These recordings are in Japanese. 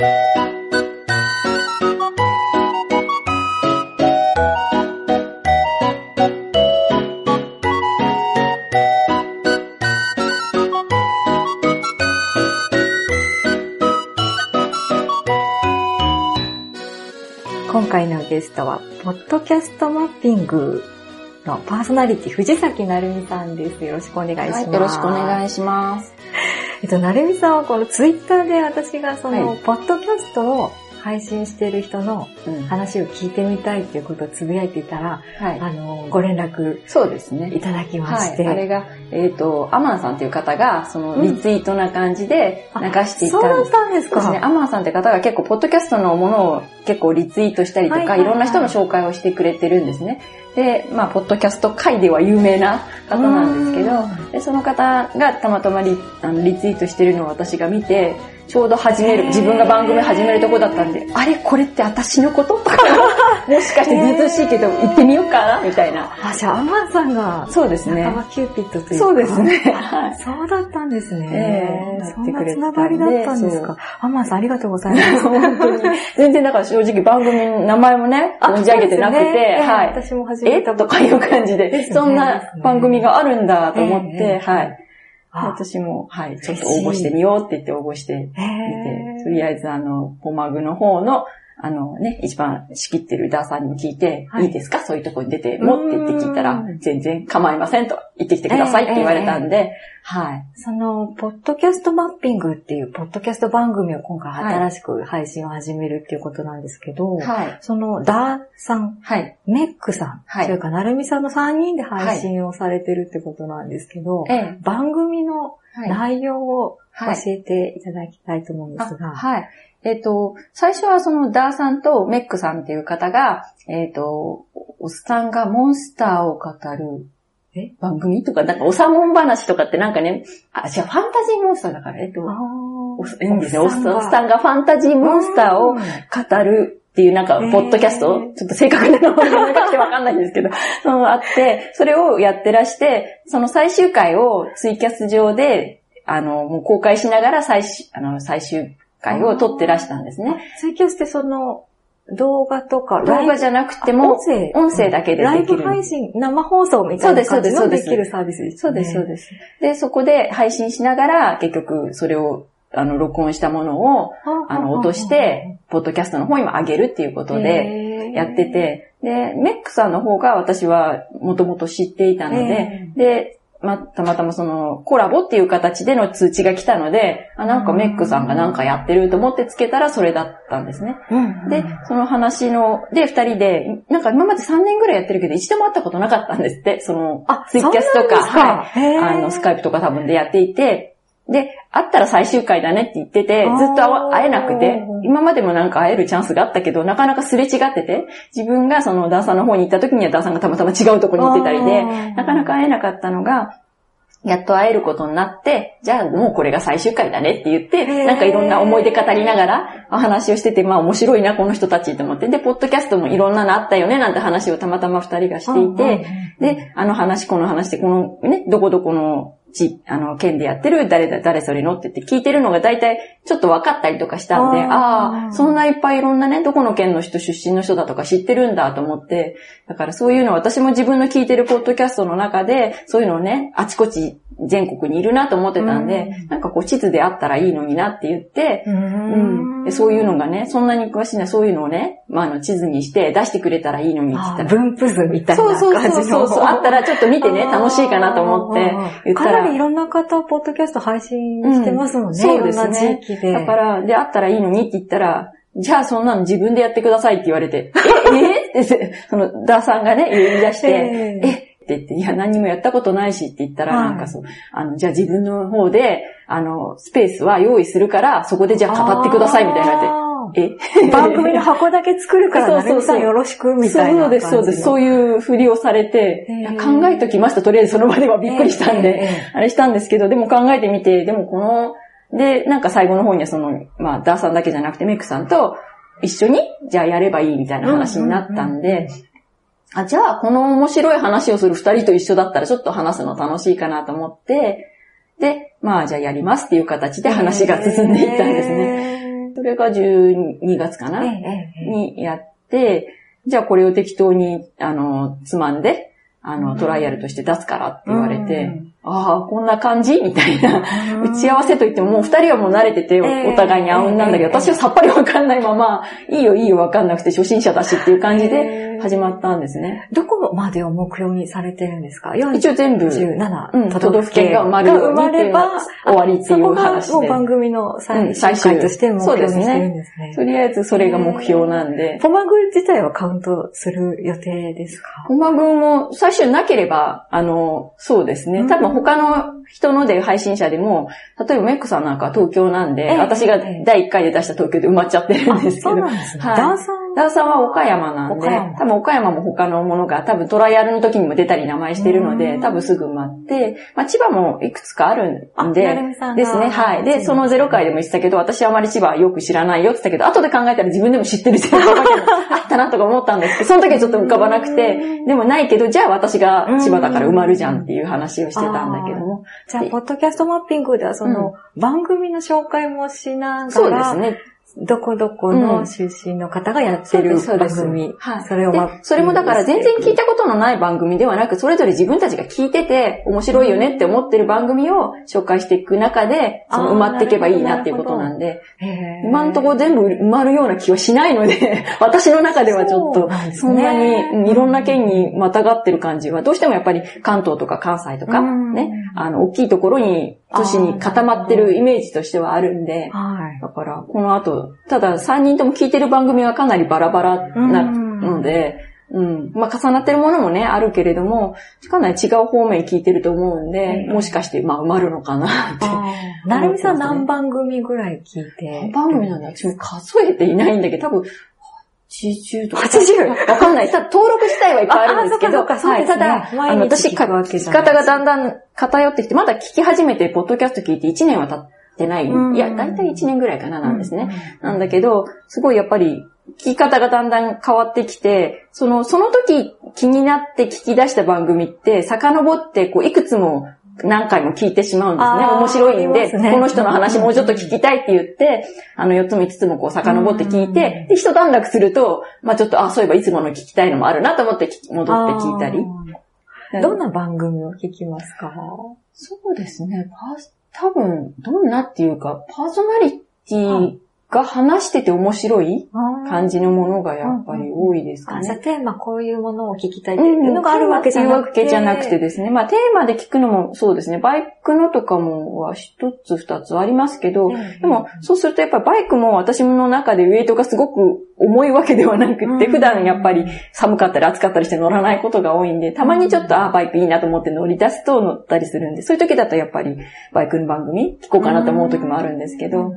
今回のゲストは、ポッドキャストマッピングのパーソナリティ、藤崎なるみさんです。よろしくお願いします。はい、よろしくお願いします。えっと、なるみさんはこのツイッターで私がその、はい。ポッドキャストを配信している人のうん話を聞いてみたいっていうことをつぶやいていたら、はい。あの、ご連絡そうですね。いただきまはい。して。あれが、えっ、と、アマンさんという方が、その、うんリツイートな感じで流していたんです。そうだったんですかですね。アマンさんって方が結構、ポッドキャストのものを結構リツイートしたりとか、いはいはいはいろんな人の紹介をしてくれてるんですね。で、まあ、ポッドキャスト界では有名な方なんですけど、で、その方がたまたまリあのリツイートしてるのを私が見て、ちょうど始める、自分が番組始めるとこだったんで、あれ？これって私のこと？とか、もしかしてずしいけど行ってみようかな？みたいな。あ、じゃあ、アマンさんが、そうですね。仲間キューピッドというか。そうですね。はい。そうだったんですね。ええそんなつながりだったんですか。アマンさんありがとうございます。本当に。全然だから正直番組の名前もね、存じ上げてなくて、はい。私も初めてとかいう感じで、そんな番組があるんだと思って、ええはい。あ私も、はい、ちょっと応募してみようって言って応募してみへて、えとりあえずあの、ポマグの方の、あのね、一番仕切ってるダーさんにも聞いて、はいい、いですか？そういうとこに出てもって言って聞いたらうん、全然構いませんと言ってきてくださいって言われたんで、はい。その、ポッドキャストマッピングっていう、ポッドキャスト番組を今回新しく配信を始めるっていうことなんですけど、はい。その、ダーさん、はい。メックさん、はいそれからなるみさんの3人で配信をされてるってことなんですけど、ええ。番組のはい。内容を教はいえていただきたいと思うんですが、あはい。えっ、と、最初はそのダーさんとメックさんっていう方が、えっ、と、おっさんがモンスターを語るえ？番組とか、なんかおさもん話とかってなんかね、あ、違う、ファンタジーモンスターだから、えっ、と、あおーいいんですね。おっさんが。ファンタジーモンスターをうん。語るっていうなんか、ポッドキャスト、ちょっと正確な名前がなくてわかんないんですけど、そのあって、それをやってらして、その最終回をツイキャス上で、あの、もう公開しながら最終、あの、最終回を撮ってらしたんですね。ツイキャスってその、動画とか、動画じゃなくても、音声音声だけでライできる。ブ配信、生放送みたいな感じのできるサービスですそうです、そうす。です。で、そこで配信しながら、結局、それを、あの、録音したものを、あの、落として、ポッドキャストの方にも上げるっていうことで、でやって、て、で、メックさんの方が私はもともと知っていたので、で、ま、たまたまそのコラボっていう形での通知が来たので、あ、なんかメックさんがなんかやってると思ってつけたらそれだったんですね。うん。で、その話の、で、二人で、なんか今まで3年ぐらいやってるけど、一度も会ったことなかったんですって、その、あツイキャスとか、はい。いあの、スカイプとか多分でやっていて、で、会ったら最終回だねって言ってて、ずっと会えなくて、今までもなんか会えるチャンスがあったけど、なかなかすれ違ってて、自分がそのダーさんの方に行った時にはダーさんがたまたま違うとこに行ってたりで、なかなか会えなかったのが、やっと会えることになって、じゃあもうこれが最終回だねって言って、なんかいろんな思い出語りながらお話をしてて、まあ面白いな、この人たちと思って。で、ポッドキャストもいろんなのあったよね、なんて話をたまたま二人がしていて、で、あの話、この話で、このね、どこどこの地、あの、県でやってる誰だ、誰それのって言って聞いてるのが大体ちょっと分かったりとかしたんで、あーああ、そんないっぱいいろんなね、どこの県の人出身の人だとか知ってるんだと思って、だからそういうの私も自分の聞いてるポッドキャストの中で、そういうのをね、あちこち全国にいるなと思ってたんで、うんなんかこう地図であったらいいのになって言って、ううんん、でそういうのがね、そんなに詳しいな、そういうのをね、まあ、あの地図にして出してくれたらいいのにって言ったら、あ分布図みたいなそう感じの。そうそうそう。あったらちょっと見てね、楽しいかなと思って言った。からなりいろんな方、ポッドキャスト配信してますもんね。うん。そうですね。だから、で、あったらいいのにって言ったら、じゃあそんなの自分でやってくださいって言われて、え、え？って、その、ダーさんがね、言い出して、ええ。って言って、いや、何にもやったことないしって言ったら、はい。なんかそう、あの、じゃあ自分の方で、あの、スペースは用意するから、そこでじゃあ語ってくださいみたいなえ？番組の箱だけ作るから、なるみさんよろしく、みたいなそうです、そうです。そういいうふりをされて、考えときました。とりあえずその場ではびっくりしたんで、あれしたんですけど、でも考えてみて、でもこの、で、なんか最後の方にはその、まあ、ダーさんだけじゃなくてメイクさんと一緒に、じゃあやればいいみたいな話になったんで、あ、じゃあこの面白い話をする二人と一緒だったらちょっと話すの楽しいかなと思って、で、まあじゃあやりますっていう形で話が進んでいったんですね。ねそれが12月かな、にやって、じゃあこれを適当に、あの、つまんで、あの、トライアルとして出すからって言われて、ああ、こんな感じ？みたいな。打ち合わせといっても、もう二人はもう慣れてて、お互いに合うんなんだけど、私はさっぱりわかんないまま、いいよいいよわかんなくて初心者だしっていう感じで始まったんですね。どこまでを目標にされてるんですか？一応全部、17都道府県が埋まるように埋まれば終わりっていう話で。もう番組の最終回として目標にしてるんですね。とりあえずそれが目標なんで。ポマグ自体はカウントする予定ですか？ポマグも最終なければ、あの、そうですね。多分他の人ので配信者でも、例えばメックさんなんか東京なんで、私が第1回で出した東京で埋まっちゃってるんですけど。そうなんですね。はい、ダンさんダンさんは岡山なんで、多分岡山も他のものが多分トライアルの時にも出たり名前してるので、多分すぐ埋まって、まあ千葉もいくつかあるんで、ですね。はい。で、そのゼロ回でも言ってたけど、私あまり千葉よく知らないよって言ったけど、後で考えたら自分でも知ってるゼロ回あったなとか思ったんですけど、その時はちょっと浮かばなくて、でもないけど、じゃあ私が千葉だから埋まるじゃんっていう話をしてたんだけども。じゃあ、ポッドキャストマッピングではその、番組の紹介もしながら、そうですね。どこどこの出身の方がやってる番組。はい。それをそれもだから全然聞いたことのない番組ではなく、それぞれ自分たちが聞いてて面白いよねって思ってる番組を紹介していく中で、その埋まっていけばいいなっていうことなんで、今んとこ全部埋まるような気はしないので、私の中ではちょっと、そんなにいろんな県にまたがってる感じは、どうしてもやっぱり関東とか関西とか、ね、あの、大きいところに都市に固まってるイメージとしてはあるんで、だからこの後、ただ3人とも聞いてる番組はかなりバラバラなので、うん。まあ、重なってるものもね、あるけれども、かなり違う方面聞いてると思うんで、もしかして、まあ、埋まるのかなって。なるみさん何番組ぐらい聞いて？何番組なんだ？私も数えていないんだけど、多分、80とか。80? わかんない。ただ登録自体はいっぱいあるんですけど、はい、ただ、あの、私、聞き方がだんだん偏ってきて、まだ聞き始めて、ポッドキャスト聞いて1年は経ってない。いや、だいたい1年ぐらいかな、なんですね。なんだけど、すごいやっぱり、聞き方がだんだん変わってきて、その、その時気になって聞き出した番組って、遡って、こう、いくつも何回も聞いてしまうんですね。面白いんで、ね、この人の話もうちょっと聞きたいって言って、あの4つも5つもこう遡って聞いて、で、一段落すると、まあちょっと、あ、そういえばいつもの聞きたいのもあるなと思って戻って聞いたり。どんな番組を聞きますか？そうですね。多分、どんなっていうか、パーソナリティが話してて面白い感じのものがやっぱり多いですかね。じゃあテーマこういうものを聞きたいっていうのがあるわけじゃなくて。わけじゃなくてですね。まあテーマで聞くのもそうですね。バイクのとかもは一つ二つありますけど、でもそうするとやっぱバイクも私の中でウェイトがすごく重いわけではなくって、普段やっぱり寒かったり暑かったりして乗らないことが多いんで、たまにちょっとあバイクいいなと思って乗り出すと乗ったりするんで、そういう時だとやっぱりバイクの番組聞こうかなと思う時もあるんですけど、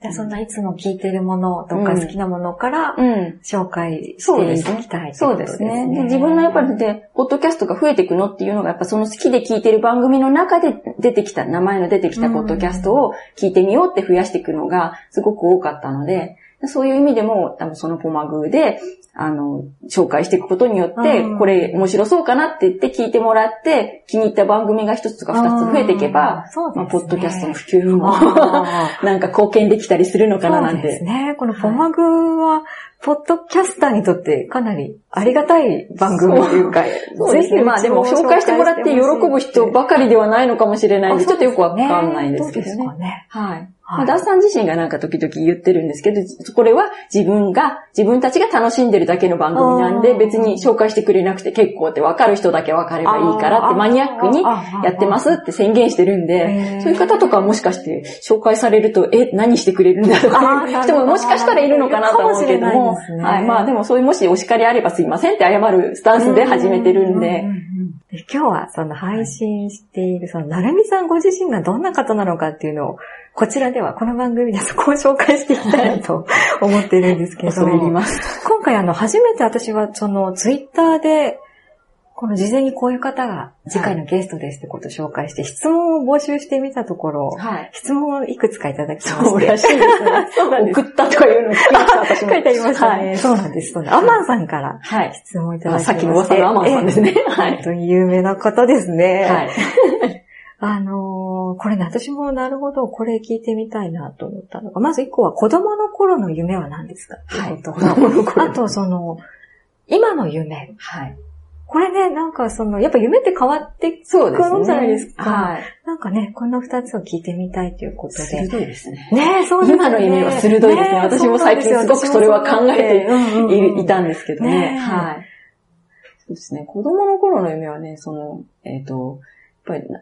じゃあそんないつも聞いてるものとか好きなものから紹介していきたい、そうですね。自分のやっぱりで、ポッドキャストが増えていくのっていうのが、やっぱその好きで聞いてる番組の中で出てきた、名前の出てきたポッドキャストを聞いてみようって増やしていくのがすごく多かったので、そういう意味でも、多分そのポマグで、あの、紹介していくことによって、これ面白そうかなって言って聞いてもらって、気に入った番組が一つとか二つ増えていけば、まあ、ポッドキャストの普及にも なんか貢献できたりするのかななんて。そうですね。このポマグは、ポッドキャスターにとってかなりありがたい番組というか、ぜひ、まあでも紹介してもらって喜ぶ人ばかりではないのかもしれないんで、ちょっとよくわかんないんですけどね。はい。はい、ダーさん自身がなんか時々言ってるんですけど、これは自分が、自分たちが楽しんでるだけの番組なんで、別に紹介してくれなくて結構って分かる人だけ分かればいいからってマニアックにやってますって宣言してるんで、そういう方とかもしかして紹介されると、え、何してくれるんだとかいう人ももしかしたらいるのかなと思うけども、はい、まあでもそういうもしお叱りあればすいませんって謝るスタンスで始めてるんで、今日はその配信している、その、なるみさんご自身がどんな方なのかっていうのを、こちらでは、この番組でそこを 紹介していきたいなと思ってるんですけど、今回あの、初めて私はその、ツイッターで、この事前にこういう方が次回のゲストですってことを紹介して、質問を募集してみたところ、はい、質問をいくつかいただきまして。そうらしいですね。そうなんです。送ったとかいうのを聞きました、私も。書いてありましたね。はい、そうなんです。そうアマンさんから質問いただきまして。さっきの噂のアマンさんですね。はい。本当に有名な方ですね。はい。あのー、これね、私もなるほど、これ聞いてみたいなと思ったのが、まず一個は子供の頃の夢は何ですかはいとと、あとその、今の夢。はい。これね、なんかその、やっぱ夢って変わってくそうですね。るじゃないですか。はい。なんかね、この二つを聞いてみたいということで。鋭いですね。ねそうですね。今の夢は鋭いですね。私も最近すごくそれは考えていたんですけどね。ねはい。そうですね。子供の頃の夢はね、その、えっ、と、やっぱりな、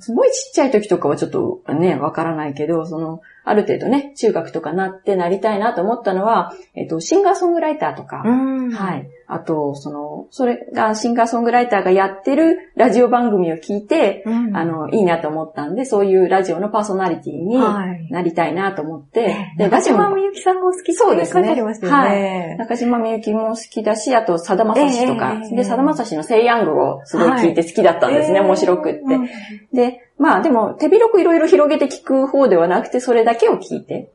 すごいちっちゃい時とかはちょっとね、わからないけど、その、ある程度ね、中学とかなってなりたいなと思ったのは、えっ、と、シンガーソングライターとか、うん。はい。あと、その、それがシンガーソングライターがやってるラジオ番組を聞いて、うん。あの、いいなと思ったんで、そういうラジオのパーソナリティにはい。なりたいなと思って、で、ラジオも中島みゆきさんがお好きそうですね書いてありましたよね。中島みゆきも好きだし、あと、さだまさしとか、ええで、さだまさしのセイヤングをすごい聞いて好きだったんですね、はい面白くって。うんで、まあでも、手広くいろいろ広げて聞く方ではなくて、それだけを聞いて、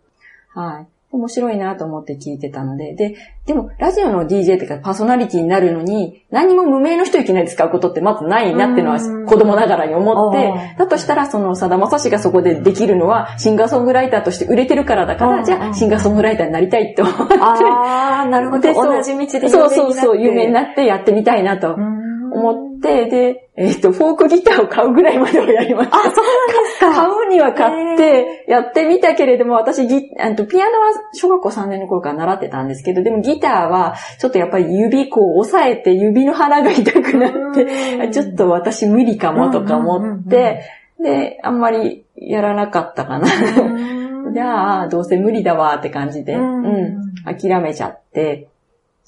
はい。面白いなと思って聞いてたので、で、でも、ラジオの DJ ってかパーソナリティになるのに、何も無名の人いきなり使うことってまずないなっていうのはうん。子供ながらに思ってだとしたら、その、さだまさしがそこでできるのは、シンガーソングライターとして売れてるからだから、うんじゃあ、シンガーソングライターになりたいって思って、あー、なるほど。でそう同じ道で有名になって。そうそうそう、有名になってやってみたいなと。うん思って、で、えっ、と、フォークギターを買うぐらいまではやりました。あ、そうなんですか。買うには買って、やってみたけれども、私ギ、あとピアノは小学校3年の頃から習ってたんですけど、でもギターは、ちょっとやっぱり指こう押さえて指の腹が痛くなって、あちょっと私無理かもとか思って、で、あんまりやらなかったかな。うん じゃあ、どうせ無理だわって感じで、ううんん、諦めちゃって、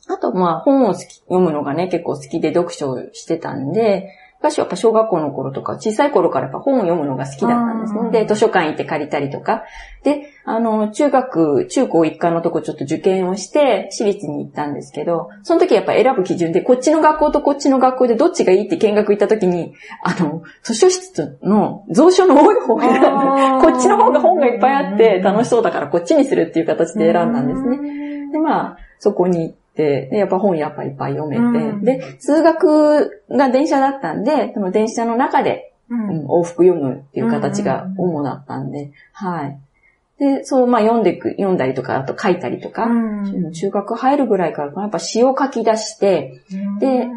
あと、まあ、本を好き読むのがね、結構好きで読書をしてたんで、昔はやっぱ小学校の頃とか、小さい頃からやっぱ本を読むのが好きだったんですうんね。で、図書館行って借りたりとか。で、あの、中学、中高一貫のとこちょっと受験をして、私立に行ったんですけど、その時やっぱ選ぶ基準で、こっちの学校とこっちの学校でどっちがいいって見学行った時に、あの、図書室の蔵書の多い方を選んだ。あーこっちの方が本がいっぱいあって楽しそうだからこっちにするっていう形で選んだんですね。ね。で、まあ、そこにで、やっぱ本やっぱいっぱい読めて、うん。で、通学が電車だったんで、その電車の中で、ううんん往復読むっていう形が主だったんで、はい。で、そう、まあ読んでく、読んだりとか、あと書いたりとか、うん。中学入るぐらいからやっぱ詩を書き出して、で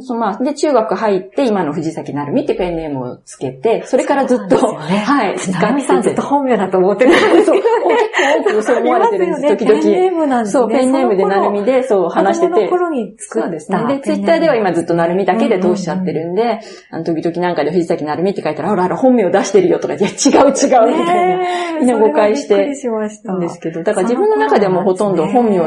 そのまあ、で、中学入って、今の藤崎なるみってペンネームをつけて、それからずっと、ねはい、なるみさんずっと本名だと思ってる んですそう、結構多くそう思われてるんです、時々。ペンネームなんですね。そう、ペンネームでなるみで、そう、話してて。子供の頃に作ですね。で、ツイッターでは今ずっとなるみだけで通しちゃってるんで、あの、時々なんかで藤崎なるみって書いたら、ほらほら、本名出してるよとか、いや、違う違う、みたいな。ねみんな誤解してしましたんですけど、だから自分の中でもほとんど本名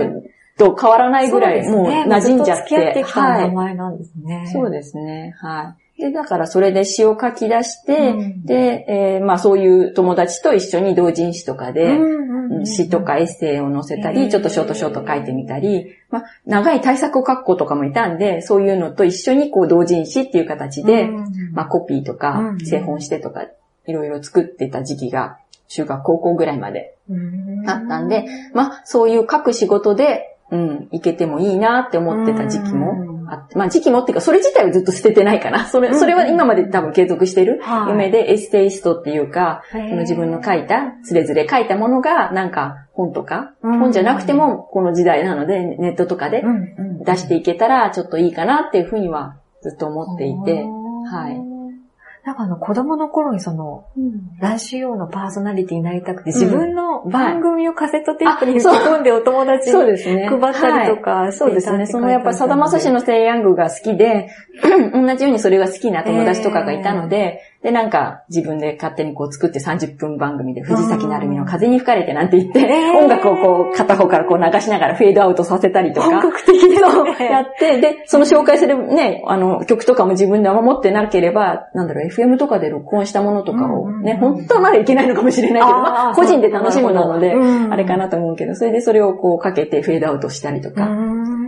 と変わらないぐらい、もう馴染んじゃっずと付き合ってて。きた名前なんですね。そうですね。はい。で、だからそれで詩を書き出して、うんで、えーまあそういう友達と一緒に同人誌とかで、うん詩とかエッセイを載せたり、ちょっとショートショート書いてみたり、まあ、長い対策を書く子とかもいたんで、そういうのと一緒にこう同人誌っていう形で、うんまあ、コピーとかう、ん製本してとか、いろいろ作ってた時期が、中学高校ぐらいまでうんあったんで、まあ、そういう書く仕事で、うん、いけてもいいなって思ってた時期もあって、まあ時期もっていうか、それ自体をずっと捨ててないかな。それ、それは今まで多分継続してるはい。夢でエッセイストっていうか、その自分の書いた、つれづれ書いたものが、なんか本とか、うん。本じゃなくてもこの時代なので、ネットとかで出していけたらちょっといいかなっていうふうにはずっと思っていて、はい。なんかあの子供の頃にその、ラジオのパーソナリティになりたくて、自分の番組をカセットテープにあそう吹き込んでお友達に。配ったりとかそうですね。そのやっぱさだまさしののセイヤングが好きで、同じようにそれが好きな友達とかがいたので、で、なんか自分で勝手にこう作って30分番組で藤崎なるみの風に吹かれてなんて言って、えー。音楽をこう片方からこう流しながらフェードアウトさせたりとか。本格的でね。やって、で、その紹介するね、あの、曲とかも自分で守ってなければ、なんだろう、FM とかで録音したものとかをね、本当はまだいけないのかもしれないけど、まあ、個人で楽しむなので、うん。あれかなと思うけど、それでそれをこうかけてフェードアウトしたりとか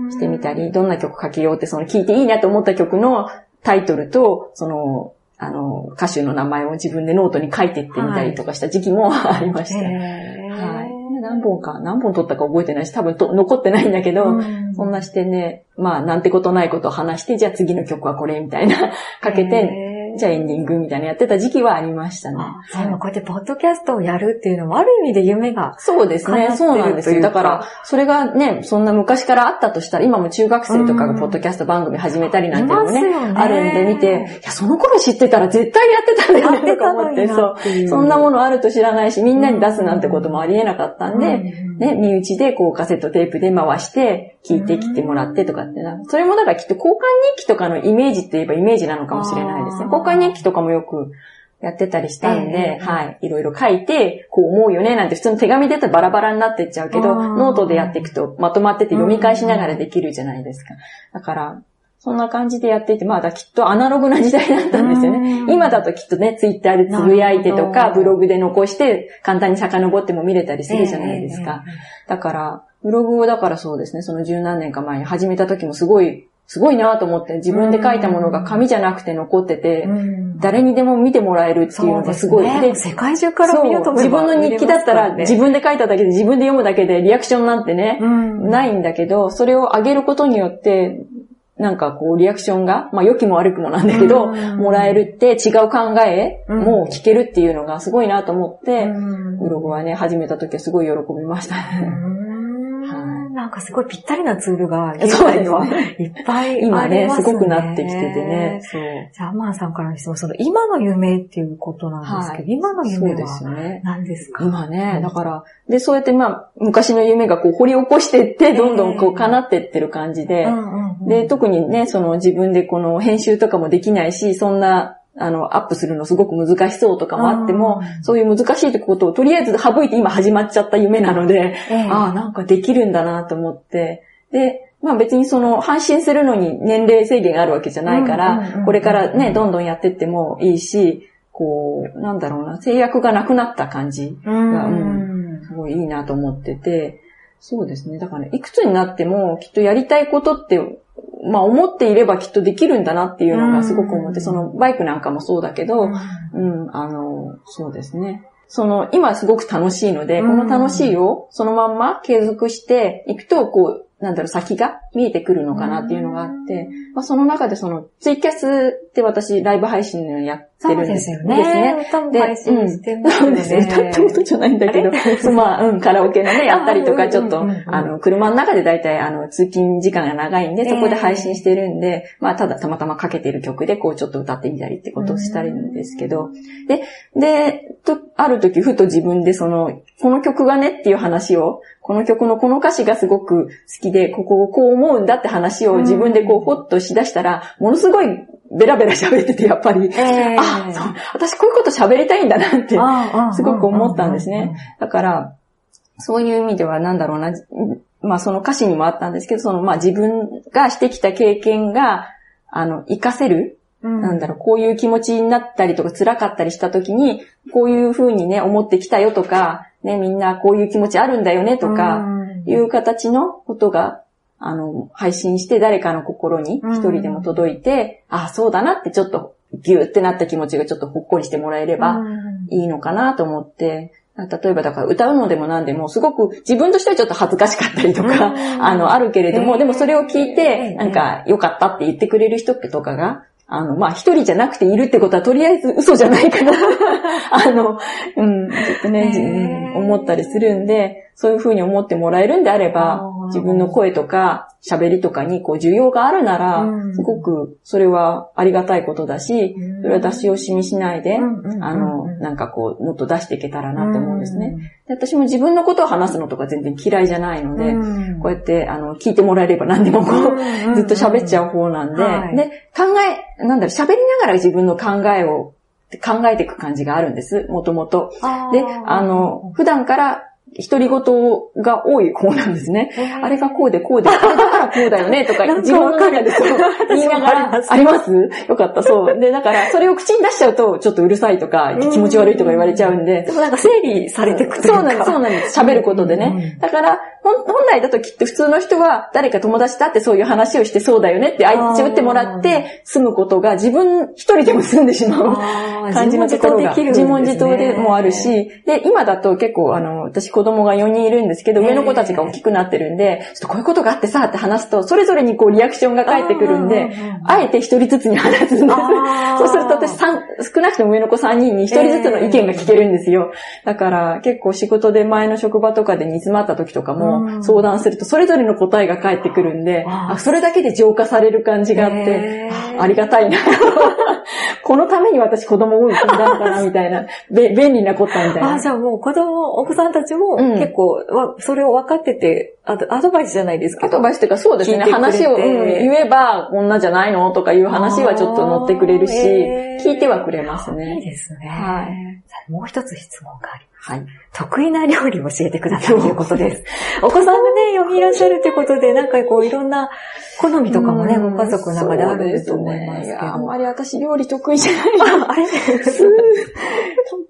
してみたり、どんな曲かけようって、その聴いていいなと思った曲のタイトルと、その、あの、歌手の名前を自分でノートに書いてってみたりとかした時期も ありました。はい。何本か、何本録ったか覚えてないし、多分と残ってないんだけど、うんそんなしてね、まあ、なんてことないことを話して、じゃあ次の曲はこれみたいな、かけて、じゃあエンディングみたいなやってた時期はありましたね。でもこうやってポッドキャストをやるっていうのもある意味で夢が。そうですね。そうなんですよ。だから、それがね、そんな昔からあったとしたら、今も中学生とかがポッドキャスト番組始めたりなんていうのもね、ねあるんで見て、いや、その頃知ってたら絶対やってたんだよねとか思って、そう。そんなものあると知らないし、みんなに出すなんてこともありえなかったんで、ね、身内でこうカセットテープで回して、聞いてきてもらってとかってな。それもだからきっと交換日記とかのイメージって言えばイメージなのかもしれないですね。交換日記とかもよくやってたりしたんで、はい。いろいろ書いて、こう思うよね、なんて普通の手紙だったらバラバラになってっちゃうけど、ノートでやっていくとまとまってて読み返しながらできるじゃないですか。だから、そんな感じでやっていて、まあだきっとアナログな時代だったんですよね。今だときっとね、ツイッターでつぶやいてとか、ブログで残して、簡単に遡っても見れたりするじゃないですか。だから、ブログをだからそうですね、その十何年か前に始めた時もすごいすごいなと思って、自分で書いたものが紙じゃなくて残ってて、誰にでも見てもらえるっていうのがすごい。で、ね、世界中から見ようと自分の日記だったら、自分で書いただけで自分で読むだけでリアクションなんてね、ないんだけど、それを上げることによって、なんかこうリアクションが、まあ良きも悪くもなんだけど、もらえるって違う考えも聞けるっていうのがすごいなと思って、ブログはね、始めた時はすごい喜びましたね。なんかすごいぴったりなツールが現在にはいっぱいありますね。今ね、すごくなってきててね。そう。じゃあ、アマンさんからしても、その今の夢っていうことなんですけど、はい、今の夢は何ですか？今ね、だから、で、そうやってまあ、昔の夢がこう掘り起こしていって、どんどんこう叶ってってる感じで、で、特にね、その自分でこの編集とかもできないし、そんなあの、アップするのすごく難しそうとかもあっても、そういう難しいってことをとりあえず省いて今始まっちゃった夢なので、えー、ああ、なんかできるんだなと思って、で、まあ別にその配信するのに年齢制限があるわけじゃないから、これからね、どんどんやってってもいいし、こう、なんだろうな、制約がなくなった感じが、うん、すごいいいなと思ってて、そうですね。だから、ね、いくつになってもきっとやりたいことってまあ思っていればきっとできるんだなっていうのがすごく思って、そのバイクなんかもそうだけど、うん、あの、そうですね。その、今すごく楽しいので、この楽しいをそのまんま継続していくと、こう、なんだろう、先が見えてくるのかなっていうのがあって、まあ、その中でその、ツイキャスって私、ライブ配信やってるんですよね。ですね。歌も配信してますね。そうですね。歌ってことじゃないんだけど、まあ、うん、カラオケのね、やったりとか、ちょっと、あの、車の中でだいたい、あの、通勤時間が長いんで、そこで配信してるんで、まあ、ただたまたまかけてる曲で、こう、ちょっと歌ってみたりってことをしたりんですけど、で、で、と、ある時、ふと自分でその、この曲がねっていう話を、この曲のこの歌詞がすごく好きで、ここをこう思うんだって話を自分でこう、ほっとしだしたら、ものすごいベラベラ喋ってて、やっぱり、えー、あそう、私こういうこと喋りたいんだなって、すごく思ったんですね。だから、そういう意味ではなんだろうな、まあその歌詞にもあったんですけど、そのまあ自分がしてきた経験が、あの、活かせるうん、なんだろう、こういう気持ちになったりとか辛かったりした時に、こういう風にね、思ってきたよとか、ね、みんなこういう気持ちあるんだよねとか、いう形のことが、あの、配信して誰かの心に一人でも届いて、ああ、そうだなってちょっとギューってなった気持ちがちょっとほっこりしてもらえればいいのかなと思って、例えばだから歌うのでも何でもすごく自分としてはちょっと恥ずかしかったりとか、あの、あるけれども、でもそれを聞いて、なんか良かったって言ってくれる人とかがあの、まあ、一人じゃなくているってことはとりあえず嘘じゃないかな。あの、うん、ちょっとね、思ったりするんで、そういうふうに思ってもらえるんであれば、自分の声とか喋りとかにこう需要があるなら、すごくそれはありがたいことだし、それは出し惜しみしないで、あの、なんかこう、もっと出していけたらなって思うんですね。で私も自分のことを話すのとか全然嫌いじゃないので、こうやってあの聞いてもらえれば何でもこう、ずっと喋っちゃう方なんで、で、考え、なんだろう、喋りながら自分の考えを考えていく感じがあるんです、もともと。で、あの、普段から独り言が多い子なんですね。あれがこうでこうで、あれだからこうだよねとか 自分の中でそう言いながら、あります？よかった、そう。で、だからそれを口に出しちゃうと、ちょっとうるさいとか、気持ち悪いとか言われちゃうんで。でもなんか整理されていくというか。そうなんです、そうなんです。喋ることでね。だから、本来だときっと普通の人は、誰か友達だってそういう話をしてそうだよねって相手打ってもらって済むことが自分一人でも済んでしまう感じのところが。自問自答でもあるし、で、今だと結構、あの、私子供が4人いるんですけど、上の子たちが大きくなってるんで、ちょっとこういうことがあってさって話すと、それぞれにこうリアクションが返ってくるんで、あえて一人ずつに話すんです。そうすると私少なくとも上の子3人に一人ずつの意見が聞けるんですよ。だから結構仕事で前の職場とかで煮詰まった時とかも相談すると、それぞれの答えが返ってくるんで、あそれだけで浄化される感じがあって、ありがたいな。このために私子供を産んだのかな、みたいな。べ、便利なことみたいな。あ、じゃあもう子供、奥さんたちも結構、うん、それを分かってて、アドバイスじゃないですけど。アドバイスっていうかそうですね。話を、うん、言えば、こんなじゃないのとかいう話はちょっと乗ってくれるし、聞いてはくれますね。いいですね。はい。もう一つ質問があります。はい。得意な料理を教えてくださいということです。お子さんがね、4人いらっしゃるということで、なんかこういろんな好みとかもね、ご家族の中であると思いますけど。あんまり私料理得意じゃない。あ、あれ？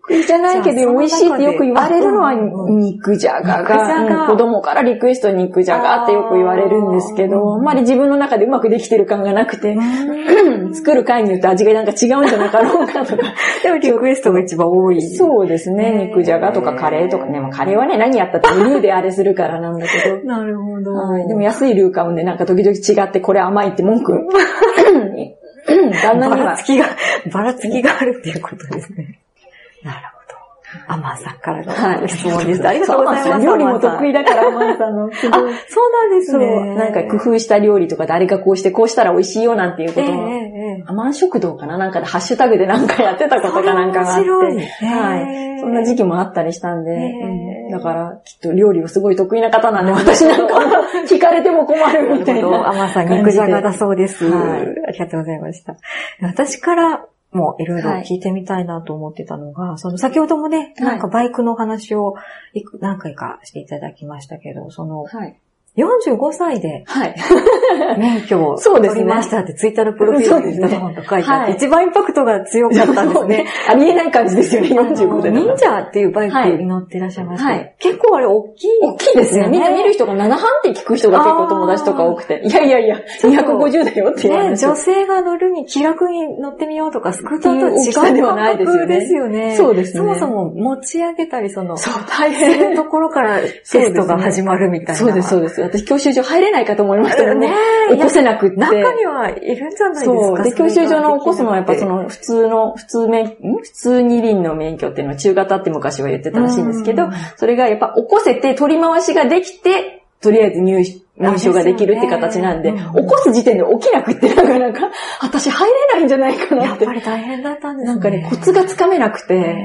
得意じゃないけど、美味しいってよく言われるのは肉じゃがが、子供からリクエスト肉じゃがってよく言われるんですけど、あんまり自分の中でうまくできてる感がなくて、作る回によって味がなんか違うんじゃなかろうかとか。でもリクエストが一番多い。そうですね、肉じゃがとかカレーとかね、まあ、カレーはね、何やったってルーであれするからなんだけど。なるほど。はい。でも安いルー買うんで、なんか時々違ってこれ甘いって文句。旦那には。ばらつきが、ばらつきがあるっていうことですね。なるほど。アマンさんからの質問です。ありがとうございます。料理も得意だから、アマンさんの。あ、そうなんですね。なんか工夫した料理とか誰がこうしてこうしたら美味しいよなんていうことを、アマン食堂かななんかでハッシュタグでなんかやってたことかなんかがあって。はい。そんな時期もあったりしたんで、だからきっと料理をすごい得意な方なんで、私なんか 聞かれても困るみたいな。アマンさん肉じゃがだそうです。ありがとうございました。私からもいろいろ聞いてみたいなと思ってたのが、はい、その先ほどもね、なんかバイクの話を何回かしていただきましたけど、その、はい、45歳で、はい。免許を取りましたってツイッターのプロフィールにドンと書いてあって、一番インパクトが強かったんですね。ありえない感じですよね、45で。忍者っていうバイクに乗ってらっしゃいました。はい。結構あれ大きい。大きいですね。みんな見る人が7半って聞く人が結構友達とか多くて。いやいやいや、250だよって言われて。女性が乗るに気楽に乗ってみようとか、スクーターと違うではないですよね。ですよね。そうですね。そもそも持ち上げたり、その、そう、大変。ところからテストが始まるみたいな。そうです、そうです。私、教習所入れれないかと思いましたよね。起こせなくって。中にはいるんじゃないですかそう。で、教習所の起こすのはやっぱその普通の、普通免、普通二輪の免許っていうのは中型って昔は言ってたらしいんですけど、それがやっぱ起こせて取り回しができて、とりあえず入入賞ができるって形なんで、起こす時点で起きなくって、なかなか、私入れないんじゃないかな。って。やっぱり大変だったんですね。なんかね、コツがつかめなくて、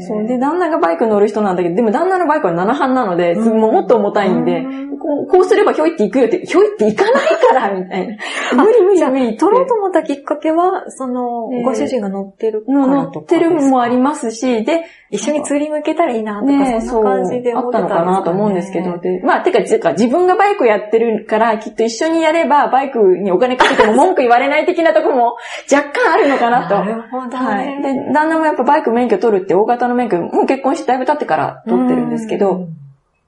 そう。で、旦那がバイク乗る人なんだけど、でも旦那のバイクは7班なので、もっと重たいんで、こうこうすればひょいって行くよって、ひょいって行かないから、みたいな。無理無理無理。取ろうと思ったきっかけは、その、ご主人が乗ってるから乗ってるもありますし、で、一緒にツーリング行けたらいいなとか、ね、そんな感じで思ってたあったのかなと思うんですけど、で、まあ、てか自分がバイクやってるから、きっと一緒にやれば、バイクにお金かけても文句言われない的なとこも若干あるのかなと。なるほど、はい。で、旦那もやっぱバイク免許取るって大型の免許、もう結婚してだいぶ経ってから取ってるんですけど、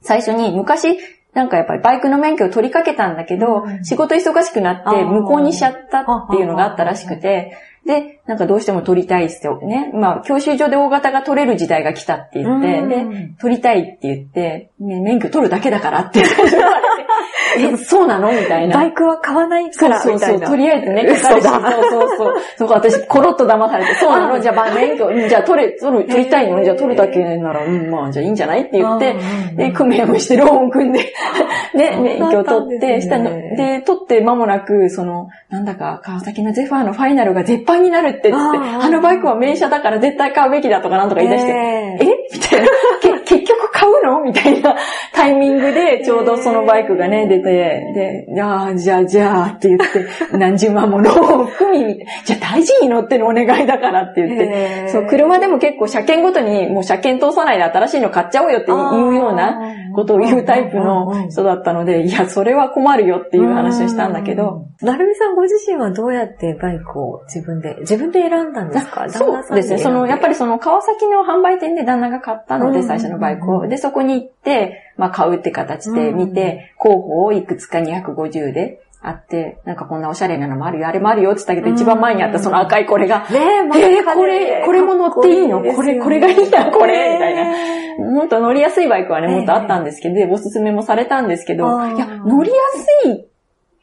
最初に昔、なんかやっぱりバイクの免許を取りかけたんだけど、仕事忙しくなって無効にしちゃったっていうのがあったらしくて、で、なんかどうしても取りたいっすよね。まあ、教習所で大型が取れる時代が来たって言って、で、取りたいって言って、ね、免許取るだけだからって言われて、え、そうなの？みたいな。バイクは買わないからそうそう。とりあえずね。そうそうそう。そこ私、コロッと騙されて、そうなの？じゃあ、免許、じゃあ取れ、取る、取りたいの？じゃあ取るだけなら、うん、まあ、じゃあいいんじゃない？って言って、で、組合もしてローン組んで、で、免許取って、したの、で、取って間もなく、その、なんだか、川崎のゼファーのファイナルが絶版になるって言って、あのバイクは名車だから絶対買うべきだとかなんとか言い出して、えみたいな。結局買うのみたいなタイミングで、ちょうどそのバイクがね、出て、で、ああ、じゃあ、じゃあ、って言って、何十万もローンを組み、じゃあ大事に乗ってるお願いだからって言って、そう、車でも結構車検ごとに、もう車検通さないで新しいの買っちゃおうよっていうようなことを言うタイプの人だったので、いや、それは困るよっていう話をしたんだけど。なるみさんご自身はどうやってバイクを自分で、自分で選んだんですか？そうですね。その、やっぱりその川崎の販売店で旦那が買ったので、最初のバイクを。で、そこに行って、まあ買うって形で見て、候補をいくつか250であって、なんかこんなおしゃれなのもあるよ、あれもあるよって言ったけど、一番前にあったその赤いこれが、えー、これ、これも乗っていいの？これ、これがいいな、これみたいな。もっと乗りやすいバイクはね、もっとあったんですけど、おすすめもされたんですけど、いや、乗りやすい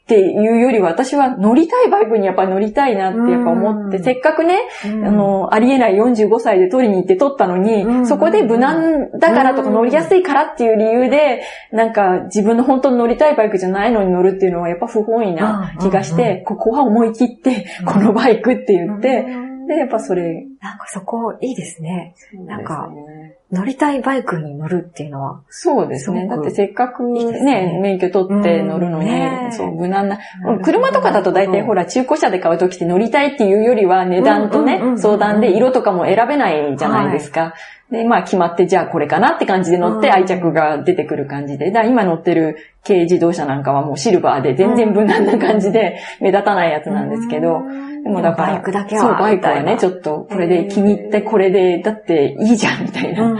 っていうよりは、私は乗りたいバイクにやっぱり乗りたいなってやっぱ思って、せっかくね、あの、ありえない45歳で取りに行って取ったのに、そこで無難だからとか乗りやすいからっていう理由で、なんか自分の本当に乗りたいバイクじゃないのに乗るっていうのはやっぱ不本意な気がして、ここは思い切って、このバイクって言って、で、やっぱそれ。なんかそこいいですね。なんか、乗りたいバイクに乗るっていうのは。そうですね。だってせっかくね、免許取って乗るのに、そう、無難な。車とかだと大体ほら、中古車で買うときって乗りたいっていうよりは値段とね、相談で色とかも選べないじゃないですか。で、まあ決まって、じゃあこれかなって感じで乗って愛着が出てくる感じで。だ今乗ってる軽自動車なんかはもうシルバーで全然無難な感じで目立たないやつなんですけど、でもだから、バイクだけは。そう、バイクはね、ちょっとこれで気に入ってこれで、だっていいじゃんみたいな。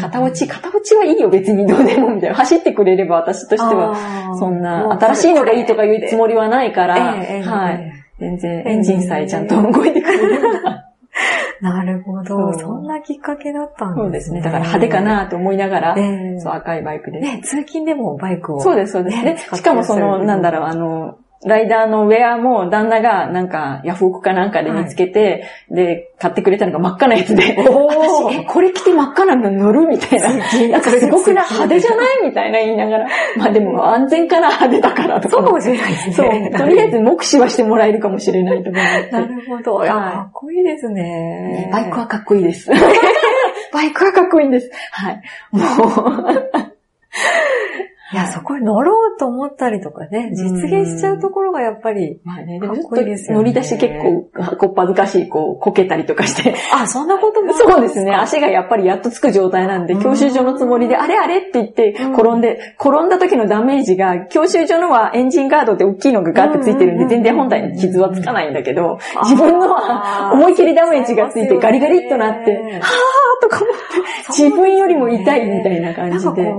片落ち、片落ちはいいよ別にどうでもみたいな。走ってくれれば私としては、そんな新しいのがいいとかいうつもりはないから、はい。全然エンジンさえちゃんと動いてくれる なるほど。そんなきっかけだったんですね。そうですね。だから派手かなと思いながら、そう、赤いバイクで。ね、通勤でもバイクを。そうです、そうです。ね、しかもその、なんだろう、あの、ライダーのウェアも旦那がなんかヤフオクかなんかで見つけて、はい、で、買ってくれたのが真っ赤なやつで、私、え、これ着て真っ赤なの乗るみたいな。なんかすごくな派手じゃないみたいな言いながら。まあでも安全かな派手だからとか。そうかもしれないですね。そう。とりあえず目視はしてもらえるかもしれないと思って。なるほど。かっこいいですね。バイクはかっこいいです。バイクはかっこいいんです。はい。もういや、そこに乗ろうと思ったりとかね、実現しちゃうところがやっぱり、まあね、でもちょっと乗り出し結構、こっぱずかしい、こう、こけたりとかして。あ、そんなこともそうですね。足がやっぱりやっとつく状態なんで、教習所のつもりで、あれあれって言って転んで、転んだ時のダメージが、教習所のはエンジンガードって大きいのがガーってついてるんで、全然本体に傷はつかないんだけど、自分のは思い切りダメージがついてガリガリっとなって、はぁーとか思って、自分よりも痛いみたいな感じで。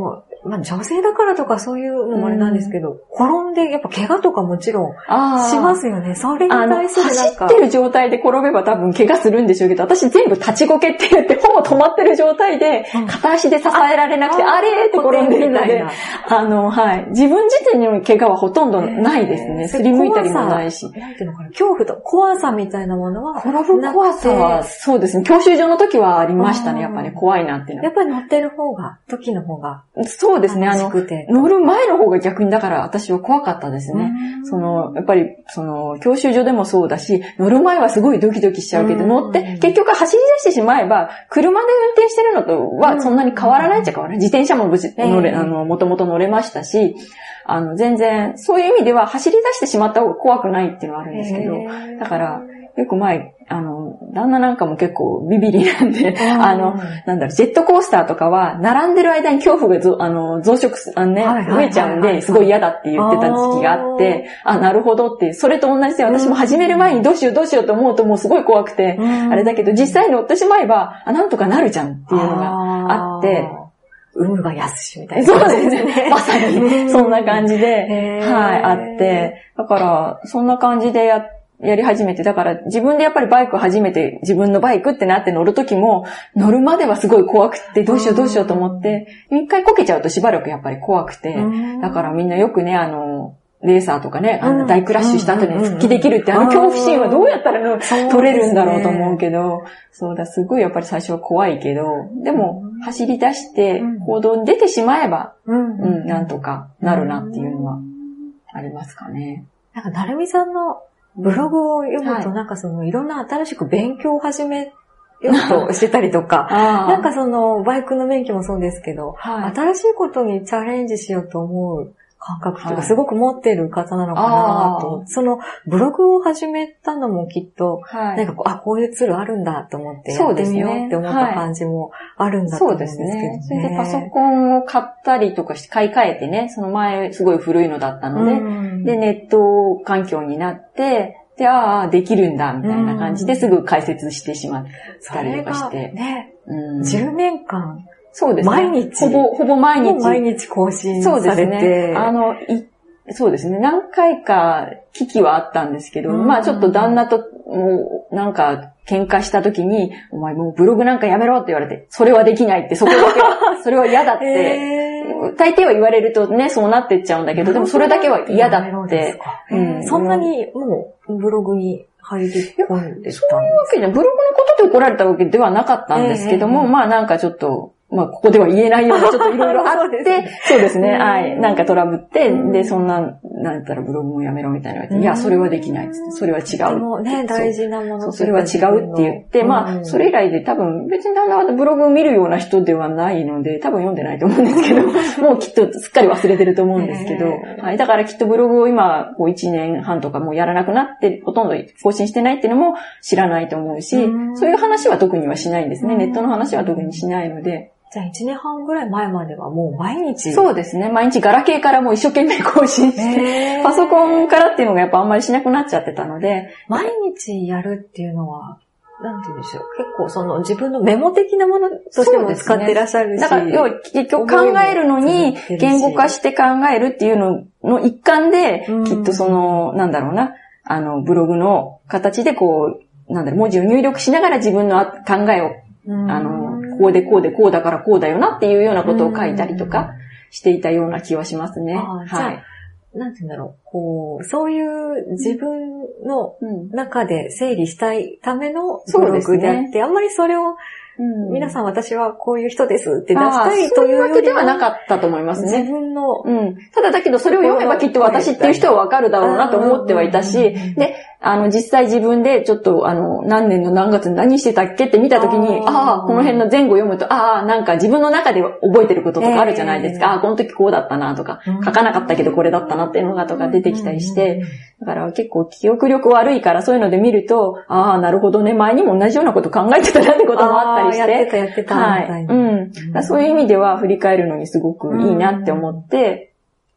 まあ女性だからとかそういうのもあれなんですけど、転んでやっぱ怪我とかもちろんしますよね。それに対するなんか。走ってる状態で転べば多分怪我するんでしょうけど、私全部立ちこけって言ってほぼ止まってる状態で、片足で支えられなくて、あれって転んでるので、あの、はい。自分自身にも怪我はほとんどないですね。すりむいたりもないし。なんていうのかな、恐怖と怖さみたいなものは。転ぶ怖さは、そうですね。教習所の時はありましたね。やっぱり怖いなっていうのは。やっぱり乗ってる方が、時の方が。そうですね。あの、乗る前の方が逆にだから私は怖かったですね。その、やっぱり、その、教習所でもそうだし、乗る前はすごいドキドキしちゃうけど、乗って、結局走り出してしまえば、車で運転してるのとはそんなに変わらないっちゃ変わらない。自転車も無事乗れ、あの、もともと乗れましたし、あの、全然、そういう意味では走り出してしまった方が怖くないっていうのはあるんですけど、だから、よく前、あの、旦那なんかも結構ビビリなんで、あの、なんだろう、ジェットコースターとかは、並んでる間に恐怖がぞあの増殖す、あのね、増えちゃうんで、すごい嫌だって言ってた時期があって、あ、なるほどって、それと同じで私も始める前にどうしようどうしようと思うともうすごい怖くて、あれだけど実際乗ってしまえば、あ、なんとかなるじゃんっていうのがあって、運が安しみたいな。そうですね。まさに、そんな感じで、はい、あって、だから、そんな感じでやって、やり始めて、だから自分でやっぱりバイク初めて自分のバイクってなって乗るときも、乗るまではすごい怖くて、どうしようどうしようと思って、一回こけちゃうとしばらくやっぱり怖くて、だからみんなよくね、あの、レーサーとかね、あの大クラッシュした後に復帰できるって、あの恐怖心はどうやったら取れるんだろうと思うけど、そうだ、すごいやっぱり最初は怖いけど、でも走り出して行動に出てしまえば、うん、なんとかなるなっていうのはありますかね。なんか、なるみさんのブログを読むと、なんかその、いろんな新しく勉強を始めようとしてたりとか、なんかその、バイクの免許もそうですけど、はい、新しいことにチャレンジしようと思う感覚というか、すごく持ってる方なのかなと、その、ブログを始めたのもきっと、はい、なんかこう、あ、こういうツールあるんだと思って、やってみようって思った感じもあるんだと思うんですけどね。そうですね。それでパソコンを買ったりとかして、買い替えてね、その前すごい古いのだったので、で、ネット環境になって、で、ああ、できるんだ、みたいな感じですぐ解説してしまったりとかして。ね、うん、10年間。そうですね。毎日。ほぼ、ほぼ毎日。毎日更新されて。そうですね。あの、一そうですね。何回か危機はあったんですけど、うん、まあちょっと旦那と、もう、なんか、喧嘩した時に、お前もうブログなんかやめろって言われて、それはできないって、そこだけは、それは嫌だって、大抵は言われるとね、そうなってっちゃうんだけど、でもそれだけは嫌だって。うん、そんなにもうブログに入り込んでたんですか？そういうわけで、ブログのことで怒られたわけではなかったんですけども、まあなんかちょっと、まあ、ここでは言えないような、ちょっといろいろあって、そうですね、はい。なんかトラブって、で、そんな、なんったらブログもやめろみたいな。いや、それはできないそれは違う。もね、大事なものそれは違うって言って、まあ、それ以来で多分、別にだんだんブログを見るような人ではないので、多分読んでないと思うんですけど、もうきっとすっかり忘れてると思うんですけど、はい。だからきっとブログを今、こう1年半とかもうやらなくなって、ほとんど更新してないっていうのも知らないと思うし、そういう話は特にはしないんですね。ネットの話は特にしないので。じゃあ1年半ぐらい前まではもう毎日そうですね。毎日ガラケーからもう一生懸命更新して、パソコンからっていうのがやっぱあんまりしなくなっちゃってたので。毎日やるっていうのは、なんて言うんでしょう。結構その自分のメモ的なものとしても使ってらっしゃるし。ね、だから要は結局考えるのに言語化して考えるっていうのの一環で、きっとその、なんだろうな、あの、ブログの形でこう、なんだろう、文字を入力しながら自分の考えを、あの、こうでこうでこうだからこうだよなっていうようなことを書いたりとかしていたような気はしますね。はい。なんて言うんだろう。こう、そういう自分の中で整理したいためのブログであって、ね、あんまりそれをうん、皆さん私はこういう人ですって出したいというわけではなかったと思いますね。自分の。うん。ただだけどそれを読めばきっと私っていう人はわかるだろうなと思ってはいたし、で、あの、実際自分でちょっと、あの、何年の何月に何してたっけって見たときに、ああ、この辺の前後読むと、ああ、なんか自分の中で覚えてることとかあるじゃないですか。ああ、この時こうだったなとか、書かなかったけどこれだったなっていうのがとか出てきたりして、だから結構記憶力悪いからそういうので見ると、ああ、なるほどね、前にも同じようなこと考えてたなってこともあったりして。やってた、やってた。はい。うん。そういう意味では振り返るのにすごくいいなって思って、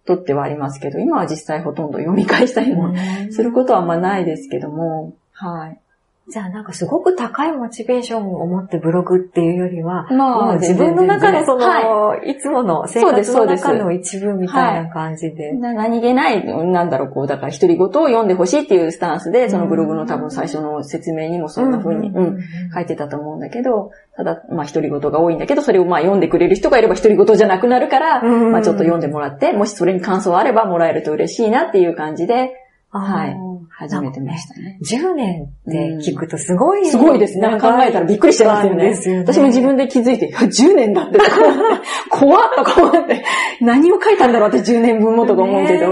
とってはありますけど、今は実際ほとんど読み返したりもすることはあんまないですけども、はい。じゃあなんかすごく高いモチベーションを持ってブログっていうよりは、まあ、自分の中のその、はい、いつもの生活の中の一部みたいな感じで。はい、何気ない、なんだろう、こう、だから独り言を読んでほしいっていうスタンスで、そのブログの多分最初の説明にもそんな風に、うん、書いてたと思うんだけど、ただ、まあ、独り言が多いんだけど、それをまあ読んでくれる人がいれば独り言じゃなくなるから、まあ、ちょっと読んでもらって、もしそれに感想あればもらえると嬉しいなっていう感じで、はい。始めてましたね。10年って聞くとすごい、すごいですね。考えたらびっくりしてますよね。よね私も自分で気づいて、いや、10年だって。怖っとか思って、何を書いたんだろうって10年分もとか思うけど。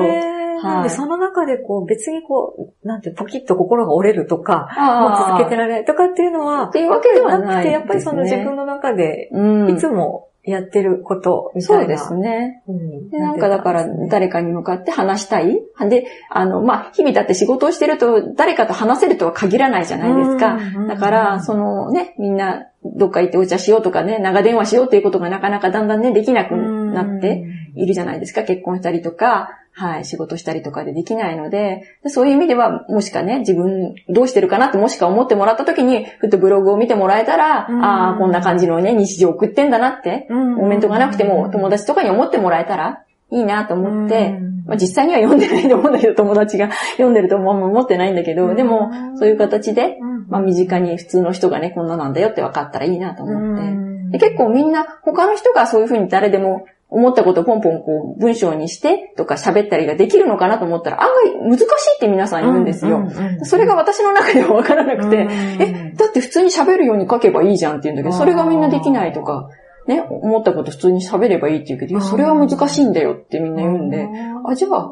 なんで、その中でこう、別にこう、なんて、ポキッと心が折れるとか、もう続けてられないとかっていうのは、っていうわけではなくて、やっぱりその自分の中で、いつもやってることみたいな。そうですね。うん、でなんかだから誰かに向かって話したい？で、あの、まあ、日々だって仕事をしてると誰かと話せるとは限らないじゃないですか。だから、そのね、みんなどっか行ってお茶しようとかね、長電話しようっていうことがなかなかだんだんね、できなくなっているじゃないですか。結婚したりとか、はい、仕事したりとかでできないので、そういう意味では、もしかね、自分どうしてるかなってもしか思ってもらった時に、ふっとブログを見てもらえたら、うん、ああ、こんな感じのね、日常送ってんだなって、うん、コメントがなくても友達とかに思ってもらえたら、いいなと思って、うん、まあ、実際には読んでないと思うんだけど、友達が 読んでると思ってないんだけど、でも、そういう形で、まあ、身近に普通の人がね、こんななんだよって分かったらいいなと思って。結構みんな、他の人がそういうふうに誰でも思ったことをポンポンこう文章にしてとか喋ったりができるのかなと思ったら案外難しいって皆さん言うんですよ。それが私の中ではわからなくて、え、だって普通に喋るように書けばいいじゃんって言うんだけど、それがみんなできないとか、ね、思ったこと普通に喋ればいいって言うけど、それは難しいんだよってみんな言うんで、あ、じゃあ、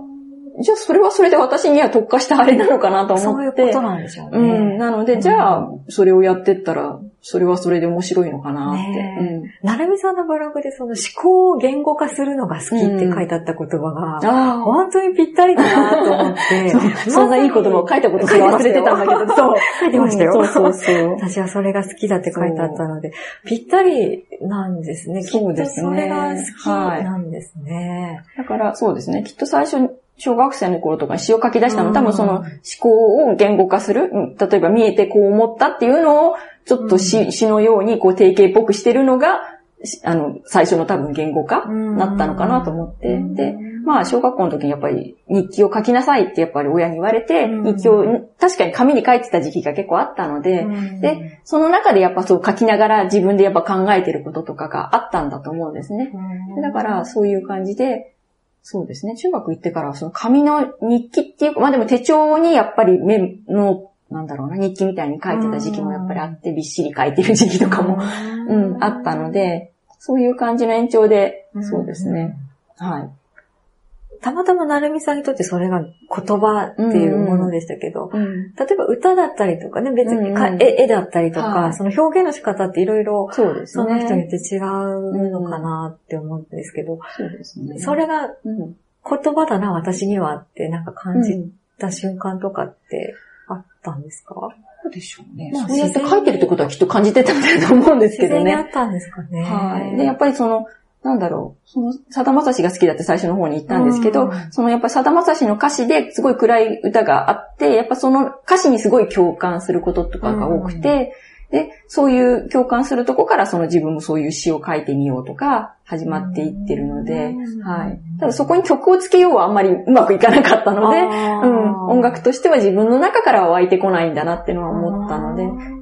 じゃあそれはそれで私には特化したあれなのかなと思って。そういうことなんでしょうね。うん。なので、じゃあ、それをやってったら、それはそれで面白いのかなって。うん。なるみさんのブログでその思考を言語化するのが好きって書いてあった言葉が、うん、本当にぴったりだなと思って。そんないい言葉を書いたこと すら忘れてたんだけど、そう。書いてましたよ。そうそうそう。私はそれが好きだって書いてあったので、ぴったりなんですね。そうですね。それが好きなんですね。だから、そうですね。きっと最詩小学生の頃とか詩を書き出したの、多分その思考を言語化する、例えば見えてこう思ったっていうのを、ちょっと詩,、詩のようにこう定型っぽくしてるのが、あの、最初の多分言語化なったのかなと思って、で、まあ、小学校の時にやっぱり日記を書きなさいってやっぱり親に言われて、日記を確かに紙に書いてた時期が結構あったので、で、その中でやっぱそう書きながら自分でやっぱ考えてることとかがあったんだと思うんですね。だからそういう感じで、そうですね。中学行ってからその紙の日記っていうか、まあでも手帳にやっぱり目の、なんだろうな、日記みたいに書いてた時期もやっぱりあって、びっしり書いてる時期とかも、うん、あったので、そういう感じの延長で、そうですね。はい。たまたまなるみさんにとってそれが言葉っていうものでしたけど、うんうん、例えば歌だったりとかね、別にか、うんうん、絵だったりとか、はい、その表現の仕方っていろいろ、そうですね。その人によって違うのかなって思うんですけど、そうですね。それが言葉だな、私にはってなんか感じた瞬間とかってあったんですか、そうでしょうね。まあ、そうやって書いてるってことはきっと感じてたんだと思うんですけどね。自然にあったんですかね。はい。で、やっぱりその、なんだろう、その、さだまさしが好きだって最初の方に言ったんですけど、そのやっぱさだまさしの歌詞ですごい暗い歌があって、やっぱその歌詞にすごい共感することとかが多くて、で、そういう共感するとこからその自分もそういう詩を書いてみようとか始まっていってるので、はい。ただそこに曲をつけようはあんまりうまくいかなかったので、うん、音楽としては自分の中からは湧いてこないんだなっていうのは思ったので、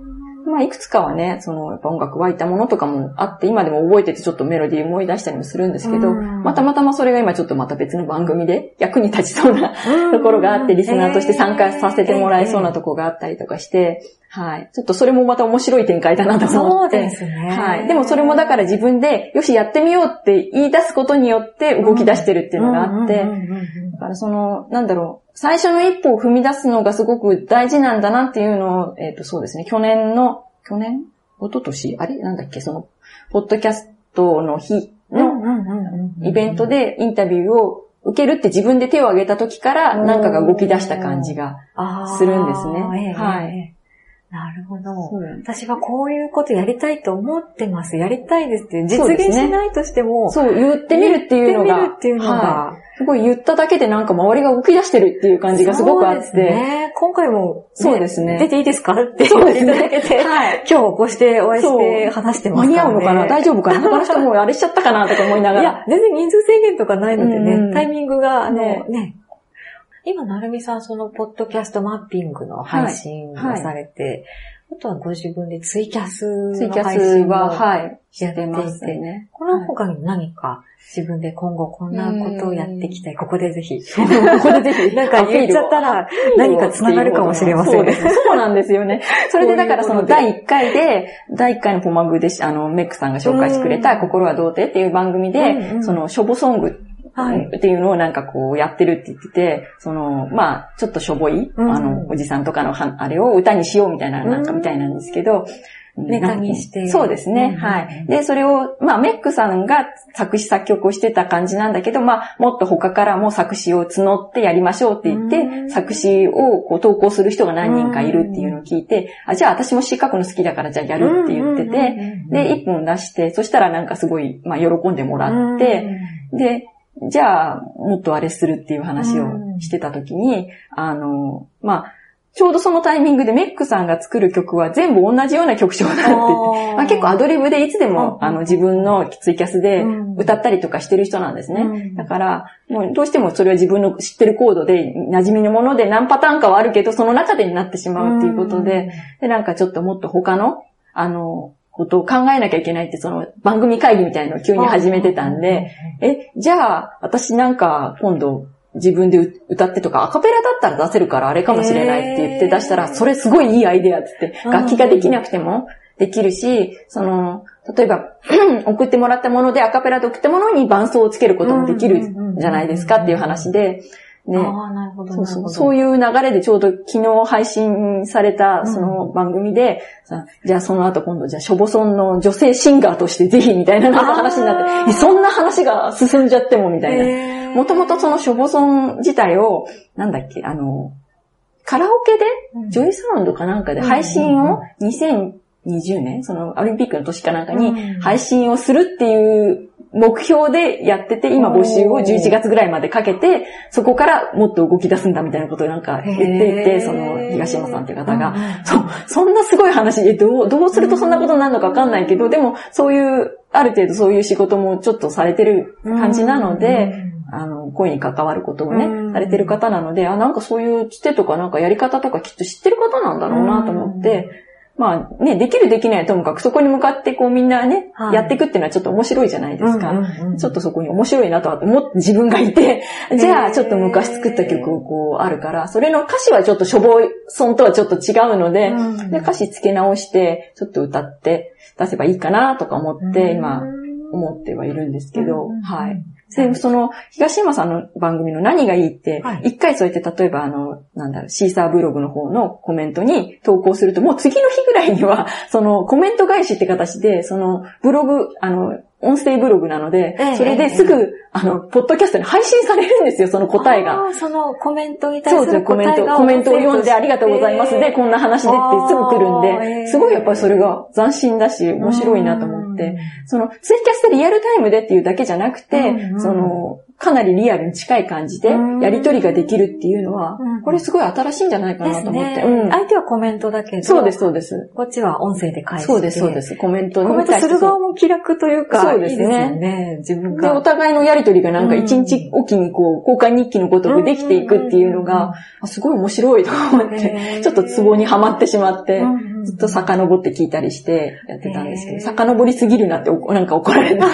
まあ、いくつかはね、その、やっぱ音楽湧いたものとかもあって、今でも覚えててちょっとメロディー思い出したりもするんですけど、まあ、たまたまそれが今ちょっとまた別の番組で役に立ちそうなところがあって、リスナーとして参加させてもらえそうなところがあったりとかして、はい。ちょっとそれもまた面白い展開だなと思って。そうですね。はい。でもそれもだから自分で、よし、やってみようって言い出すことによって動き出してるっていうのがあって、だからその、なんだろう、最初の一歩を踏み出すのがすごく大事なんだなっていうのを、えっ、ー、と、そうですね、去年の、去年一昨年？あれなんだっけその、ポッドキャストの日のイベントでインタビューを受けるって自分で手を挙げた時からなんかが動き出した感じがするんですね。はい。なるほど。私はこういうことやりたいと思ってます。やりたいですって。実現しないとしても。そう、言ってみるっていうのが。言ってみるっていうのが、はい、すごい言っただけでなんか周りが動き出してるっていう感じがすごくあって。ね、今回も、ね、そうですね。出ていいですか？って言っていただけて、はい、今日こうしてお会いして話してます間に合うのかな？大丈夫かな？他の人もあれしちゃったかな？とか思いながら。いや、全然人数制限とかないのでね、うん、タイミングが、あの、ね、ね今、なるみさん、その、ポッドキャストマッピングの配信をされて、はいはいあとはご自分でツイキャスの配信は、はい、してますね。この他に何か自分で今後こんなことをやっていきたい。ここでぜひ。ここでぜひ。なんか言っちゃったら何か繋がるかもしれませんね。そうなんですよね。それでだからその第1回で、第1回のポマグで、あの、メックさんが紹介してくれた心は童貞っていう番組で、その、しょぼソングはい。っていうのをなんかこうやってるって言ってて、その、まあ、ちょっとしょぼい、うん、あの、おじさんとかのあれを歌にしようみたいな、なんかみたいなんですけど、ネタにして。そうですね、はい。で、それを、まあ、メックさんが作詞作曲をしてた感じなんだけど、まあ、もっと他からも作詞を募ってやりましょうって言って、作詞をこう投稿する人が何人かいるっていうのを聞いて、あ、じゃあ私も詩書くの好きだからじゃあやるって言ってて、で、一本出して、そしたらなんかすごい、まあ、喜んでもらって、で、じゃあ、もっとあれするっていう話をしてた時に、あの、まあ、ちょうどそのタイミングでメックさんが作る曲は全部同じような曲調だって言って、まあ、結構アドリブでいつでも、あの自分のツイキャスで歌ったりとかしてる人なんですね。だから、もうどうしてもそれは自分の知ってるコードで馴染みのもので何パターンかはあるけど、その中でになってしまうっていうことで、で、なんかちょっともっと他の、あの、ことを考えなきゃいけないって、その番組会議みたいなのを急に始めてたんで、え、じゃあ、私なんか今度自分で歌ってとか、アカペラだったら出せるからあれかもしれないって言って出したら、それすごいいいアイデアって言って、楽器ができなくてもできるし、その、例えば、送ってもらったものでアカペラで送ったものに伴奏をつけることもできるじゃないですかっていう話で、ね。ああ、なるほど。そうそう。そういう流れでちょうど昨日配信されたその番組で、うん、じゃあその後今度じゃあショボソンの女性シンガーとしてぜひみたいななんか話になって、そんな話が進んじゃってもみたいな。もともとそのショボソン自体を、なんだっけ、あの、カラオケで、 JOYSOUND かなんかで配信を2020年、そのオリンピックの年かなんかに配信をするっていう目標でやってて、今募集を11月ぐらいまでかけて、そこからもっと動き出すんだみたいなことをなんか言っていて、その東山さんっていう方が、そそんなすごい話でどう、どうするとそんなことになるのかわかんないけど、でもそういう、ある程度そういう仕事もちょっとされてる感じなので、あの、恋に関わることをね、されてる方なので、あ、なんかそういうつてとかなんかやり方とかきっと知ってる方なんだろうなと思って、まあね、できるできないともかくそこに向かってこうみんなね、はい、やっていくっていうのはちょっと面白いじゃないですか。ちょっとそこに面白いなとは思って自分がいて、じゃあちょっと昔作った曲をこうあるから、それの歌詞はちょっとしょぼい、そんとはちょっと違うので、で歌詞付け直して、ちょっと歌って出せばいいかなとか思って、今思ってはいるんですけど、はい。で、その、東山さんの番組の何がいいって、一、はい、回そうやって例えばあの、なんだろう、シーサーブログの方のコメントに投稿すると、もう次の日ぐらいには、そのコメント返しって形で、そのブログ、あの、音声ブログなので、ええ、それですぐ、え、あの、ポッドキャストに配信されるんですよ、その答えが。そのコメントに対する答えが。そうですコメント、コメントを読んでありがとうございますで、こんな話でってすぐ来るんで、すごいやっぱりそれが斬新だし、面白いなと思って、その、ツイキャスでリアルタイムでっていうだけじゃなくて、その、かなりリアルに近い感じで、やりとりができるっていうのは、これすごい新しいんじゃないかなと思って。うん、相手はコメントだけど。そうです、そうです。こっちは音声で返して。そうです、そうです。コメントコメントする側も気楽というか、そうですね。自分が。で、お互いのやりとりがなんか一日おきにこう、交換日記のごとくできていくっていうのが、すごい面白いと思って、ちょっとツボにはまってしまって、ずっと遡って聞いたりしてやってたんですけど、遡りすぎるなってなんか怒られる。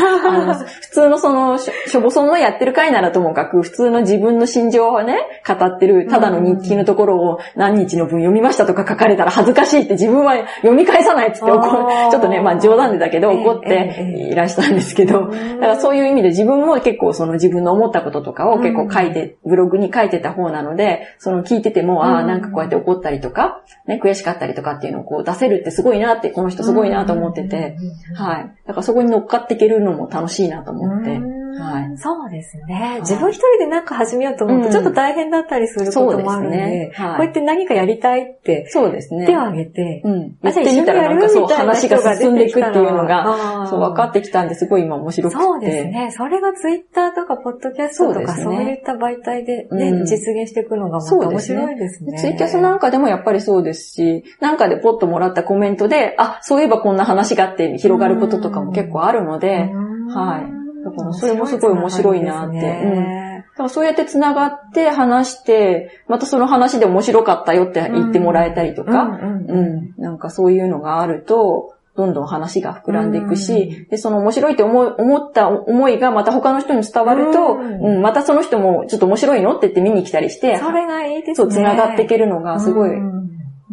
普通のその、しょぼそのやってる回ならともかく、普通の自分の心情をね、語ってる、ただの日記のところを何日の分読みましたとか書かれたら恥ずかしいって自分は読み返さないっつって怒ちょっとね、まあ冗談でだけど怒っていらしたんですけど、だからそういう意味で自分も結構その自分の思ったこととかを結構書いて、ブログに書いてた方なので、その聞いてても、ああ、なんかこうやって怒ったりとか、ね、悔しかったりとかっていうのをこう出せるってすごいなって、この人すごいなと思ってて、はい。だからそこに乗っかっていけるのも楽しいなと思って、はい。そうですね。自分一人でなんか始めようと思うとちょっと大変だったりすることもあるんで、ねはい、こうやって何かやりたいって、そうですね。手を挙げて、うん。やってみたらなんかそう話が進んでいくっていうのが、そう分かってきたんですごい今面白くて。そうですね。それがツイッターとかポッドキャストとかそういった媒体でね、実現していくのがまた面白いですね。ツイキャスなんかでもやっぱりそうですし、なんかでポッともらったコメントで、あ、そういえばこんな話があって広がることとかも結構あるので、はい。だからそれもすごい面白いなって。うん、そうやって繋がって話して、またその話で面白かったよって言ってもらえたりとか、うんなんかそういうのがあると、どんどん話が膨らんでいくし、で、その面白いって思思った思いがまた他の人に伝わると、うん、うん、またその人もちょっと面白いのって言って見に来たりして、それがいいですね。そう、繋がっていけるのがすごい、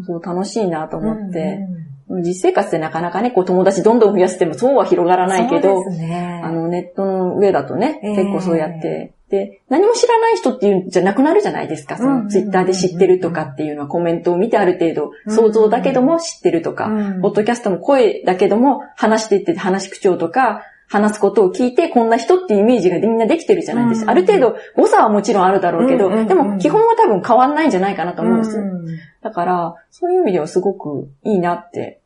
そう楽しいなと思って、実生活でなかなかね、こう友達どんどん増やしてもそうは広がらないけど、ね、あのネットの上だとね、えー、結構そうやって、で、何も知らない人っていうんじゃなくなるじゃないですか。そのツイッターで知ってるとかっていうのはコメントを見てある程度想像だけども知ってるとか、ポッドキャストも声だけども話していって話し口調とか、話すことを聞いて、こんな人っていうイメージがみんなできてるじゃないですか。ある程度誤差はもちろんあるだろうけど、でも基本は多分変わんないんじゃないかなと思うんです。だから、そういう意味ではすごくいいなって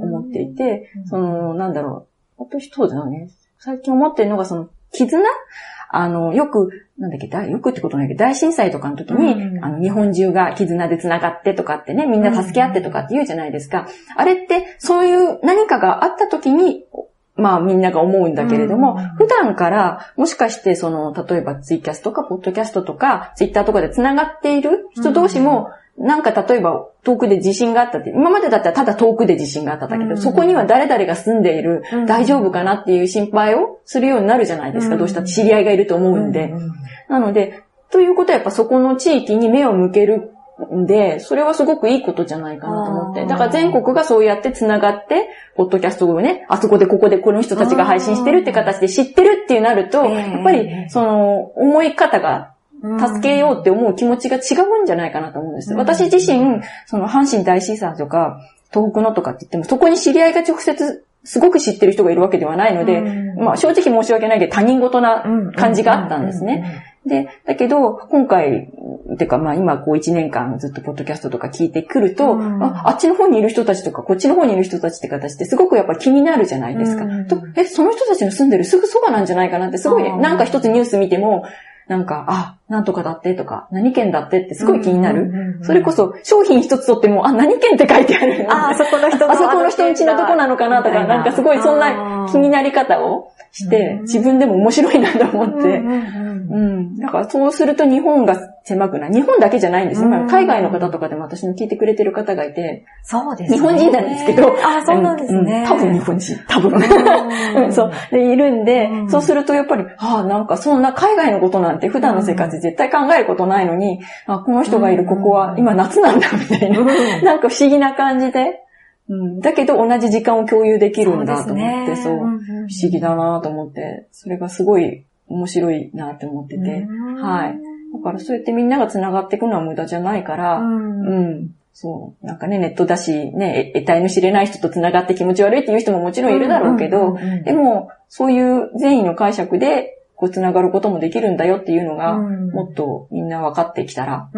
思っていて、その、なんだろう。私、そうだよね。最近思ってるのが、その、絆？あの、よく、なんだっけ、よくってことないけど、大震災とかの時に、うん、あの、日本中が絆で繋がってとかってね、みんな助け合ってとかって言うじゃないですか。あれって、そういう何かがあった時にまあみんなが思うんだけれども、普段からもしかしてその、例えばツイキャスとかポッドキャストとかツイッターとかで繋がっている人同士も、なんか例えば遠くで地震があったって、今までだったらただ遠くで地震があっただけど、そこには誰々が住んでいる、大丈夫かなっていう心配をするようになるじゃないですか。どうしたって知り合いがいると思うんで。なので、ということはやっぱそこの地域に目を向けるで、それはすごくいいことじゃないかなと思って。だから全国がそうやって繋がって、ポッドキャストをね、あそこでここでこの人たちが配信してるって形で知ってるってなると、やっぱりその思い方が助けようって思う気持ちが違うんじゃないかなと思うんです。私自身、その阪神大震災とか、東北のとかって言っても、そこに知り合いが直接すごく知ってる人がいるわけではないので、まあ正直申し訳ないけど他人事な感じがあったんですね。で、だけど、今回、てかまあ今こう1年間ずっとポッドキャストとか聞いてくると、うん、ああっちの方にいる人たちとかこっちの方にいる人たちって形ってすごくやっぱ気になるじゃないですか。うん、とえ、その人たちの住んでるすぐそばなんじゃないかなってすごい、なんか一つニュース見ても、なんか、あ、なんとかだってとか、何県だってってすごい気になる。それこそ商品一つとっても、あ、何県って書いてある。あ、あそこの人の。あそこの人んちのどこなのかなとか、なんかすごいそんな気になり方をして、自分でも面白いなと思って。うん。だからそうすると日本が狭くない。日本だけじゃないんですよ。海外の方とかでも私の聞いてくれてる方がいて。そうですね。日本人なんですけど。あ、そうなんですね。多分日本人。多分。そう。で、いるんで、そうするとやっぱり、ああ、なんかそんな海外のことなんて普段の生活で絶対考えることないのに、あこの人がいるここは今夏なんだみたいな。なんか不思議な感じで。うん、だけど同じ時間を共有できるんだと思って、そう、不思議だなと思って、それがすごい面白いなって思ってて、はい。だからそうやってみんなが繋がっていくのは無駄じゃないから、うん、うん、そう。なんかね、ネットだし、ね、得体の知れない人と繋がって気持ち悪いっていう人ももちろんいるだろうけど、でも、そういう善意の解釈で、こう繋がることもできるんだよっていうのが、もっとみんな分かってきたら、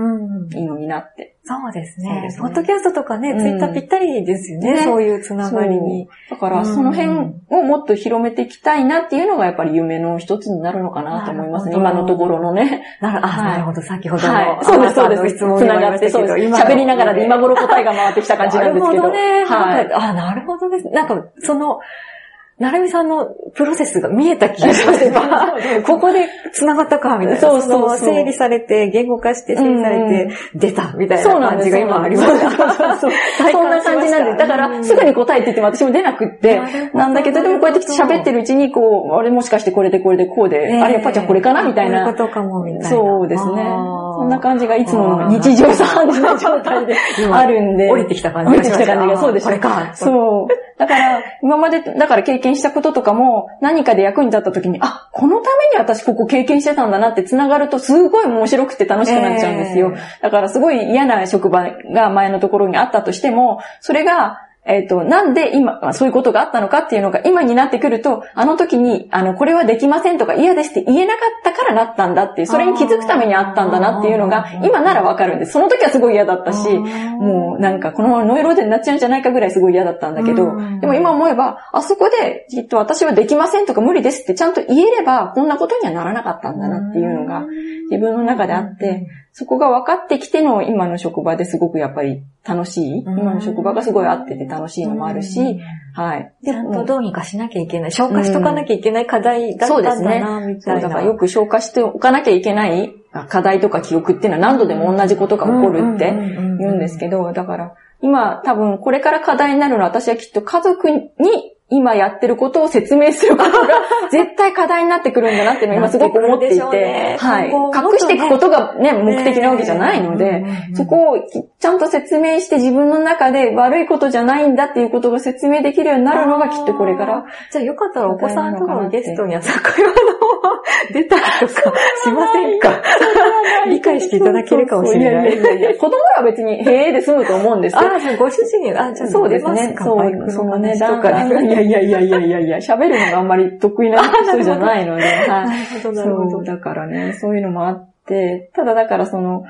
いいのになってそうですね。ですねポッドキャストとかね、ツイッターぴったりですよね。ねそういうつながりに。だから、その辺をもっと広めていきたいなっていうのが、やっぱり夢の一つになるのかなと思いますね。今のところのね。なるあ、なるほど。先ほどの、はい、そうです、そうです。質問つながって、そうです。喋りながらで今頃答えが回ってきた感じなんですけど。なるほどね。はい。あ、なるほどです。なんか、その、なるみさんのプロセスが見えた気がします。ここで繋がったか、みたいな。そうそう整理されて、言語化して整理されて、出た、みたいな感じが今あります。そんな感じなんで、だから、すぐに答えって言っても私も出なくって、なんだけど、でもこうやって喋ってるうちに、こう、あれもしかしてこれでこれでこうで、あれやっぱじゃあこれかなみたいな。ことかも、みたいな。そうですね。そんな感じがいつもの日常茶飯事の状態で あるんで。降りてきた感じが。降りてきた感じが、そうです。これか。そう。だから、今まで、だから経験したこととかも、何かで役に立った時に、あ、このために私ここ経験してたんだなって繋がると、すごい面白くて楽しくなっちゃうんですよ。えー、だからすごい嫌な職場が前のところにあったとしても、それが、えっ、ー、と、なんで今、そういうことがあったのかっていうのが今になってくると、あの時に、あの、これはできませんとか嫌ですって言えなかったからなったんだっていう、それに気づくためにあったんだなっていうのが、今ならわかるんです。その時はすごい嫌だったし、もうなんかこのままノイローゼになっちゃうんじゃないかぐらいすごい嫌だったんだけど、でも今思えば、あそこで、きっと私はできませんとか無理ですってちゃんと言えれば、こんなことにはならなかったんだなっていうのが、自分の中であって、そこが分かってきての今の職場ですごくやっぱり楽しい。今の職場がすごい合ってて楽しいのもあるし、はい。ちゃんとどうにかしなきゃいけない。消化しとかなきゃいけない課題だったんだな、みたいな。だからよく消化しておかなきゃいけない課題とか記憶っていうのは何度でも同じことが起こるって言うんですけど、だから今多分これから課題になるのは私はきっと家族に今やってることを説明することが 絶対課題になってくるんだなっていうのを今すごく思っていて、ね、はい。隠していくことがね、目的なわけじゃないので、そこをちゃんと説明して自分の中で悪いことじゃないんだっていうことが説明できるようになるのがきっとこれから。じゃあよかったらお子さんとかのゲストには坂山の出たりとかしませんか？理解していただけるかもしれない。子供は別にへえで済むと思うんですよ。ああ、ご主人、あ、じゃあそうですね。そう、そのね、やいやいやいやいやいや、喋るのがあんまり得意な人じゃないので。はい。なるほど、なるほど。だからね、そういうのもあって、ただだからその、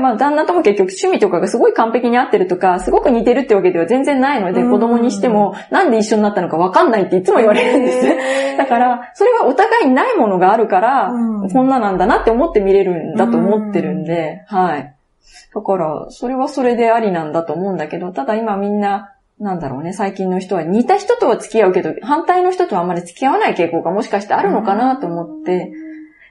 まあ、旦那とも結局趣味とかがすごい完璧に合ってるとか、すごく似てるってわけでは全然ないので、子供にしても、なんで一緒になったのかわかんないっていつも言われるんです。だから、それはお互いにないものがあるから、こんななんだなって思って見れるんだと思ってるんで、はい。だから、それはそれでありなんだと思うんだけど、ただ今みんな、なんだろうね、最近の人は似た人とは付き合うけど、反対の人とはあんまり付き合わない傾向がもしかしてあるのかなと思って、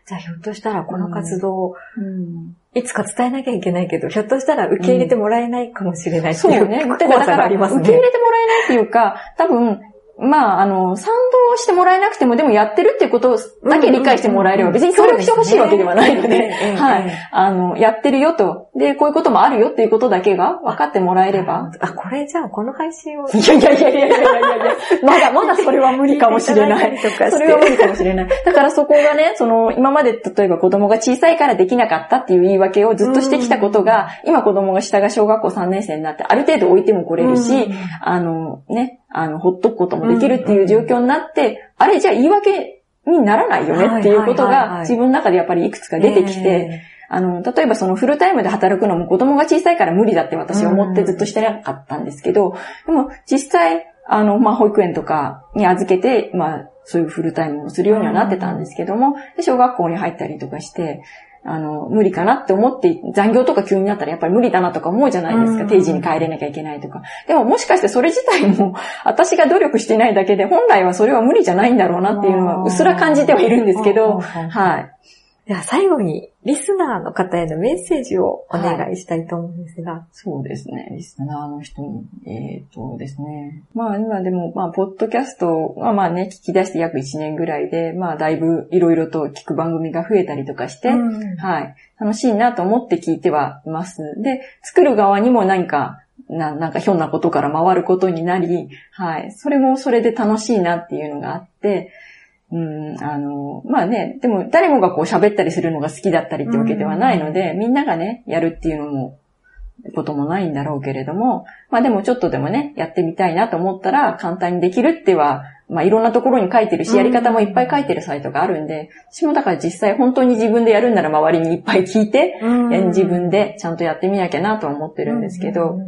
じゃあひょっとしたらこの活動、うん、いつか伝えなきゃいけないけど、ひょっとしたら受け入れてもらえないかもしれないっていう、うん、そうね。怖さがありますね。受け入れてもらえないっていうか、多分、まあ、あの、賛同してもらえなくても、でもやってるっていうことだけ理解してもらえれば、別に協力してほしいわけではないので、はい。あの、やってるよと。で、こういうこともあるよっていうことだけが分かってもらえれば。あ、これじゃあ、この配信を。いやいやいやいやいやいやまだ、まだそれは無理かもしれない。それは無理かもしれない。だからそこがね、その、今まで例えば子供が小さいからできなかったっていう言い訳をずっとしてきたことが、今子供が下が小学校3年生になって、ある程度置いても来れるし、あの、ね、あの、ほっとくこともできるっていう状況になって、あれじゃあ言い訳にならないよねっていうことが自分の中でやっぱりいくつか出てきて、あの、例えばそのフルタイムで働くのも子供が小さいから無理だって私は思ってずっとしてなかったんですけど、でも実際、あの、まあ、保育園とかに預けて、まあ、そういうフルタイムをするようにはなってたんですけども、で小学校に入ったりとかして、あの、無理かなって思って、残業とか急になったらやっぱり無理だなとか思うじゃないですか。定時に帰れなきゃいけないとか。でももしかしてそれ自体も、私が努力してないだけで、本来はそれは無理じゃないんだろうなっていうのは、うっすら感じてはいるんですけど、はい。では最後に、リスナーの方へのメッセージをお願いしたいと思うんですが。はい、そうですね。リスナーの人に。えっ、ー、とですね。まあ今でも、まあ、ポッドキャストはまあね、聞き出して約1年ぐらいで、まあだいぶいろいろと聞く番組が増えたりとかして、うん、はい。楽しいなと思って聞いてはいます。で、作る側にも何か、な、なんかひょんなことから回ることになり、はい。それもそれで楽しいなっていうのがあって、うん、あの、まあね、でも誰もがこう喋ったりするのが好きだったりってわけではないので、みんながね、やるっていうのも、こともないんだろうけれども、まあでもちょっとでもね、やってみたいなと思ったら簡単にできるっては、まあいろんなところに書いてるし、やり方もいっぱい書いてるサイトがあるんで、私もだから実際本当に自分でやるんなら周りにいっぱい聞いて、自分でちゃんとやってみなきゃなとは思ってるんですけど、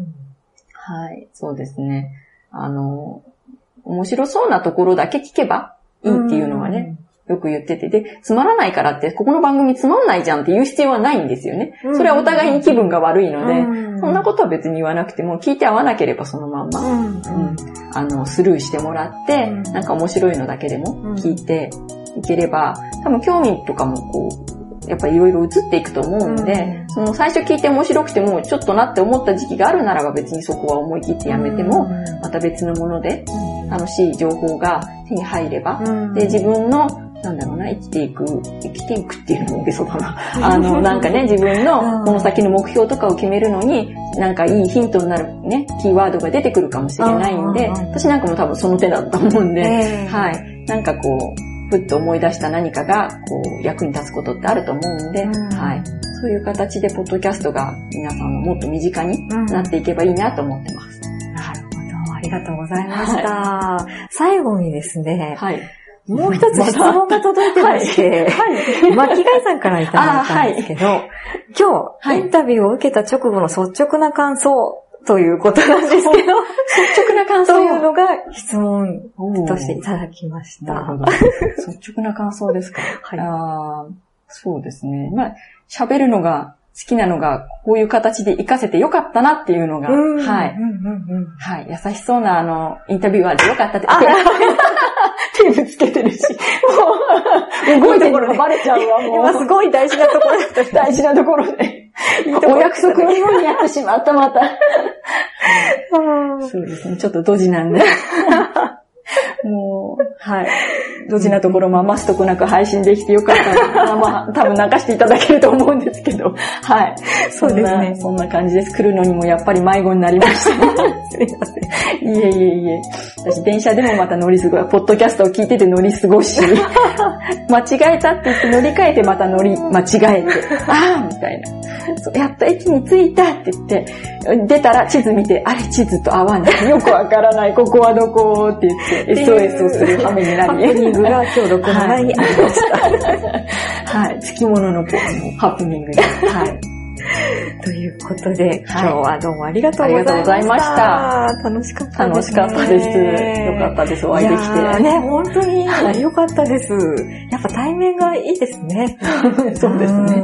はい、そうですね。あの、面白そうなところだけ聞けば、いいっていうのはね、よく言ってて。で、つまらないからって、ここの番組つまんないじゃんって言う必要はないんですよね。それはお互いに気分が悪いので、そんなことは別に言わなくても、聞いて合わなければそのまんま、うん、あの、スルーしてもらって、なんか面白いのだけでも聞いていければ、多分興味とかもこう、やっぱりいろいろ移っていくと思うんで、その最初聞いて面白くても、ちょっとなって思った時期があるならば別にそこは思い切ってやめても、また別のもので楽しい情報が手に入れば、で、自分のなんだろうな、生きていく、生きていくっていうのもそうだな。あの、なんかね、自分のこの先の目標とかを決めるのに、なんかいいヒントになるね、キーワードが出てくるかもしれないんで、私なんかも多分その手だった思うんで、はい。なんかこう、ふっと思い出した何かが、こう、役に立つことってあると思うんで、うん、はい。そういう形で、ポッドキャストが皆さんのもっと身近になっていけばいいなと思ってます。うん、なるほど。ありがとうございました。はい、最後にですね、はい。もう一つ質問が届いてまして、はい。巻貝さんからいただいたんですけど、はい、今日、インタビューを受けた直後の率直な感想ということなんですけど、率直な感想というのが質問としていただきました。なるほど。率直な感想ですか？はい。あそうですね。まあ、喋るのが好きなのが、こういう形で活かせてよかったなっていうのが、はい。はい。優しそうな、あの、インタビュアーでよかったって。手ぶつけてるし。もう、動いてるのがバレちゃうわ、もう。今すごい大事なところだった。大事なところで。お約束のようにやってしまった、また。そうですね、ちょっとドジなんで。もう、はい。ドジなところも余すとこなく配信できてよかったな。まあ、多分流していただけると思うんですけど、はい。そうですね。そんな感じです。来るのにもやっぱり迷子になりました。すみません。いえいえいえ。私、電車でもまた乗り過ごし、ポッドキャストを聞いてて乗り過ごし、間違えたって言って乗り換えてまた乗り、間違えて、ああみたいな。やっと駅に着いたって言って、出たら地図見て、あれ地図と合わない。よくわからない。ここはどこって言って、SOS をする羽目になり。ハプニングが今日録の前にありました。はい。付き物のハプニングで。はい。ということで、今日はどうもありがとうございました。楽しかったです、ね。楽しかったです。よかったです、お会いできて。ね、本当によかったです。やっぱ対面がいいですね。そうですね。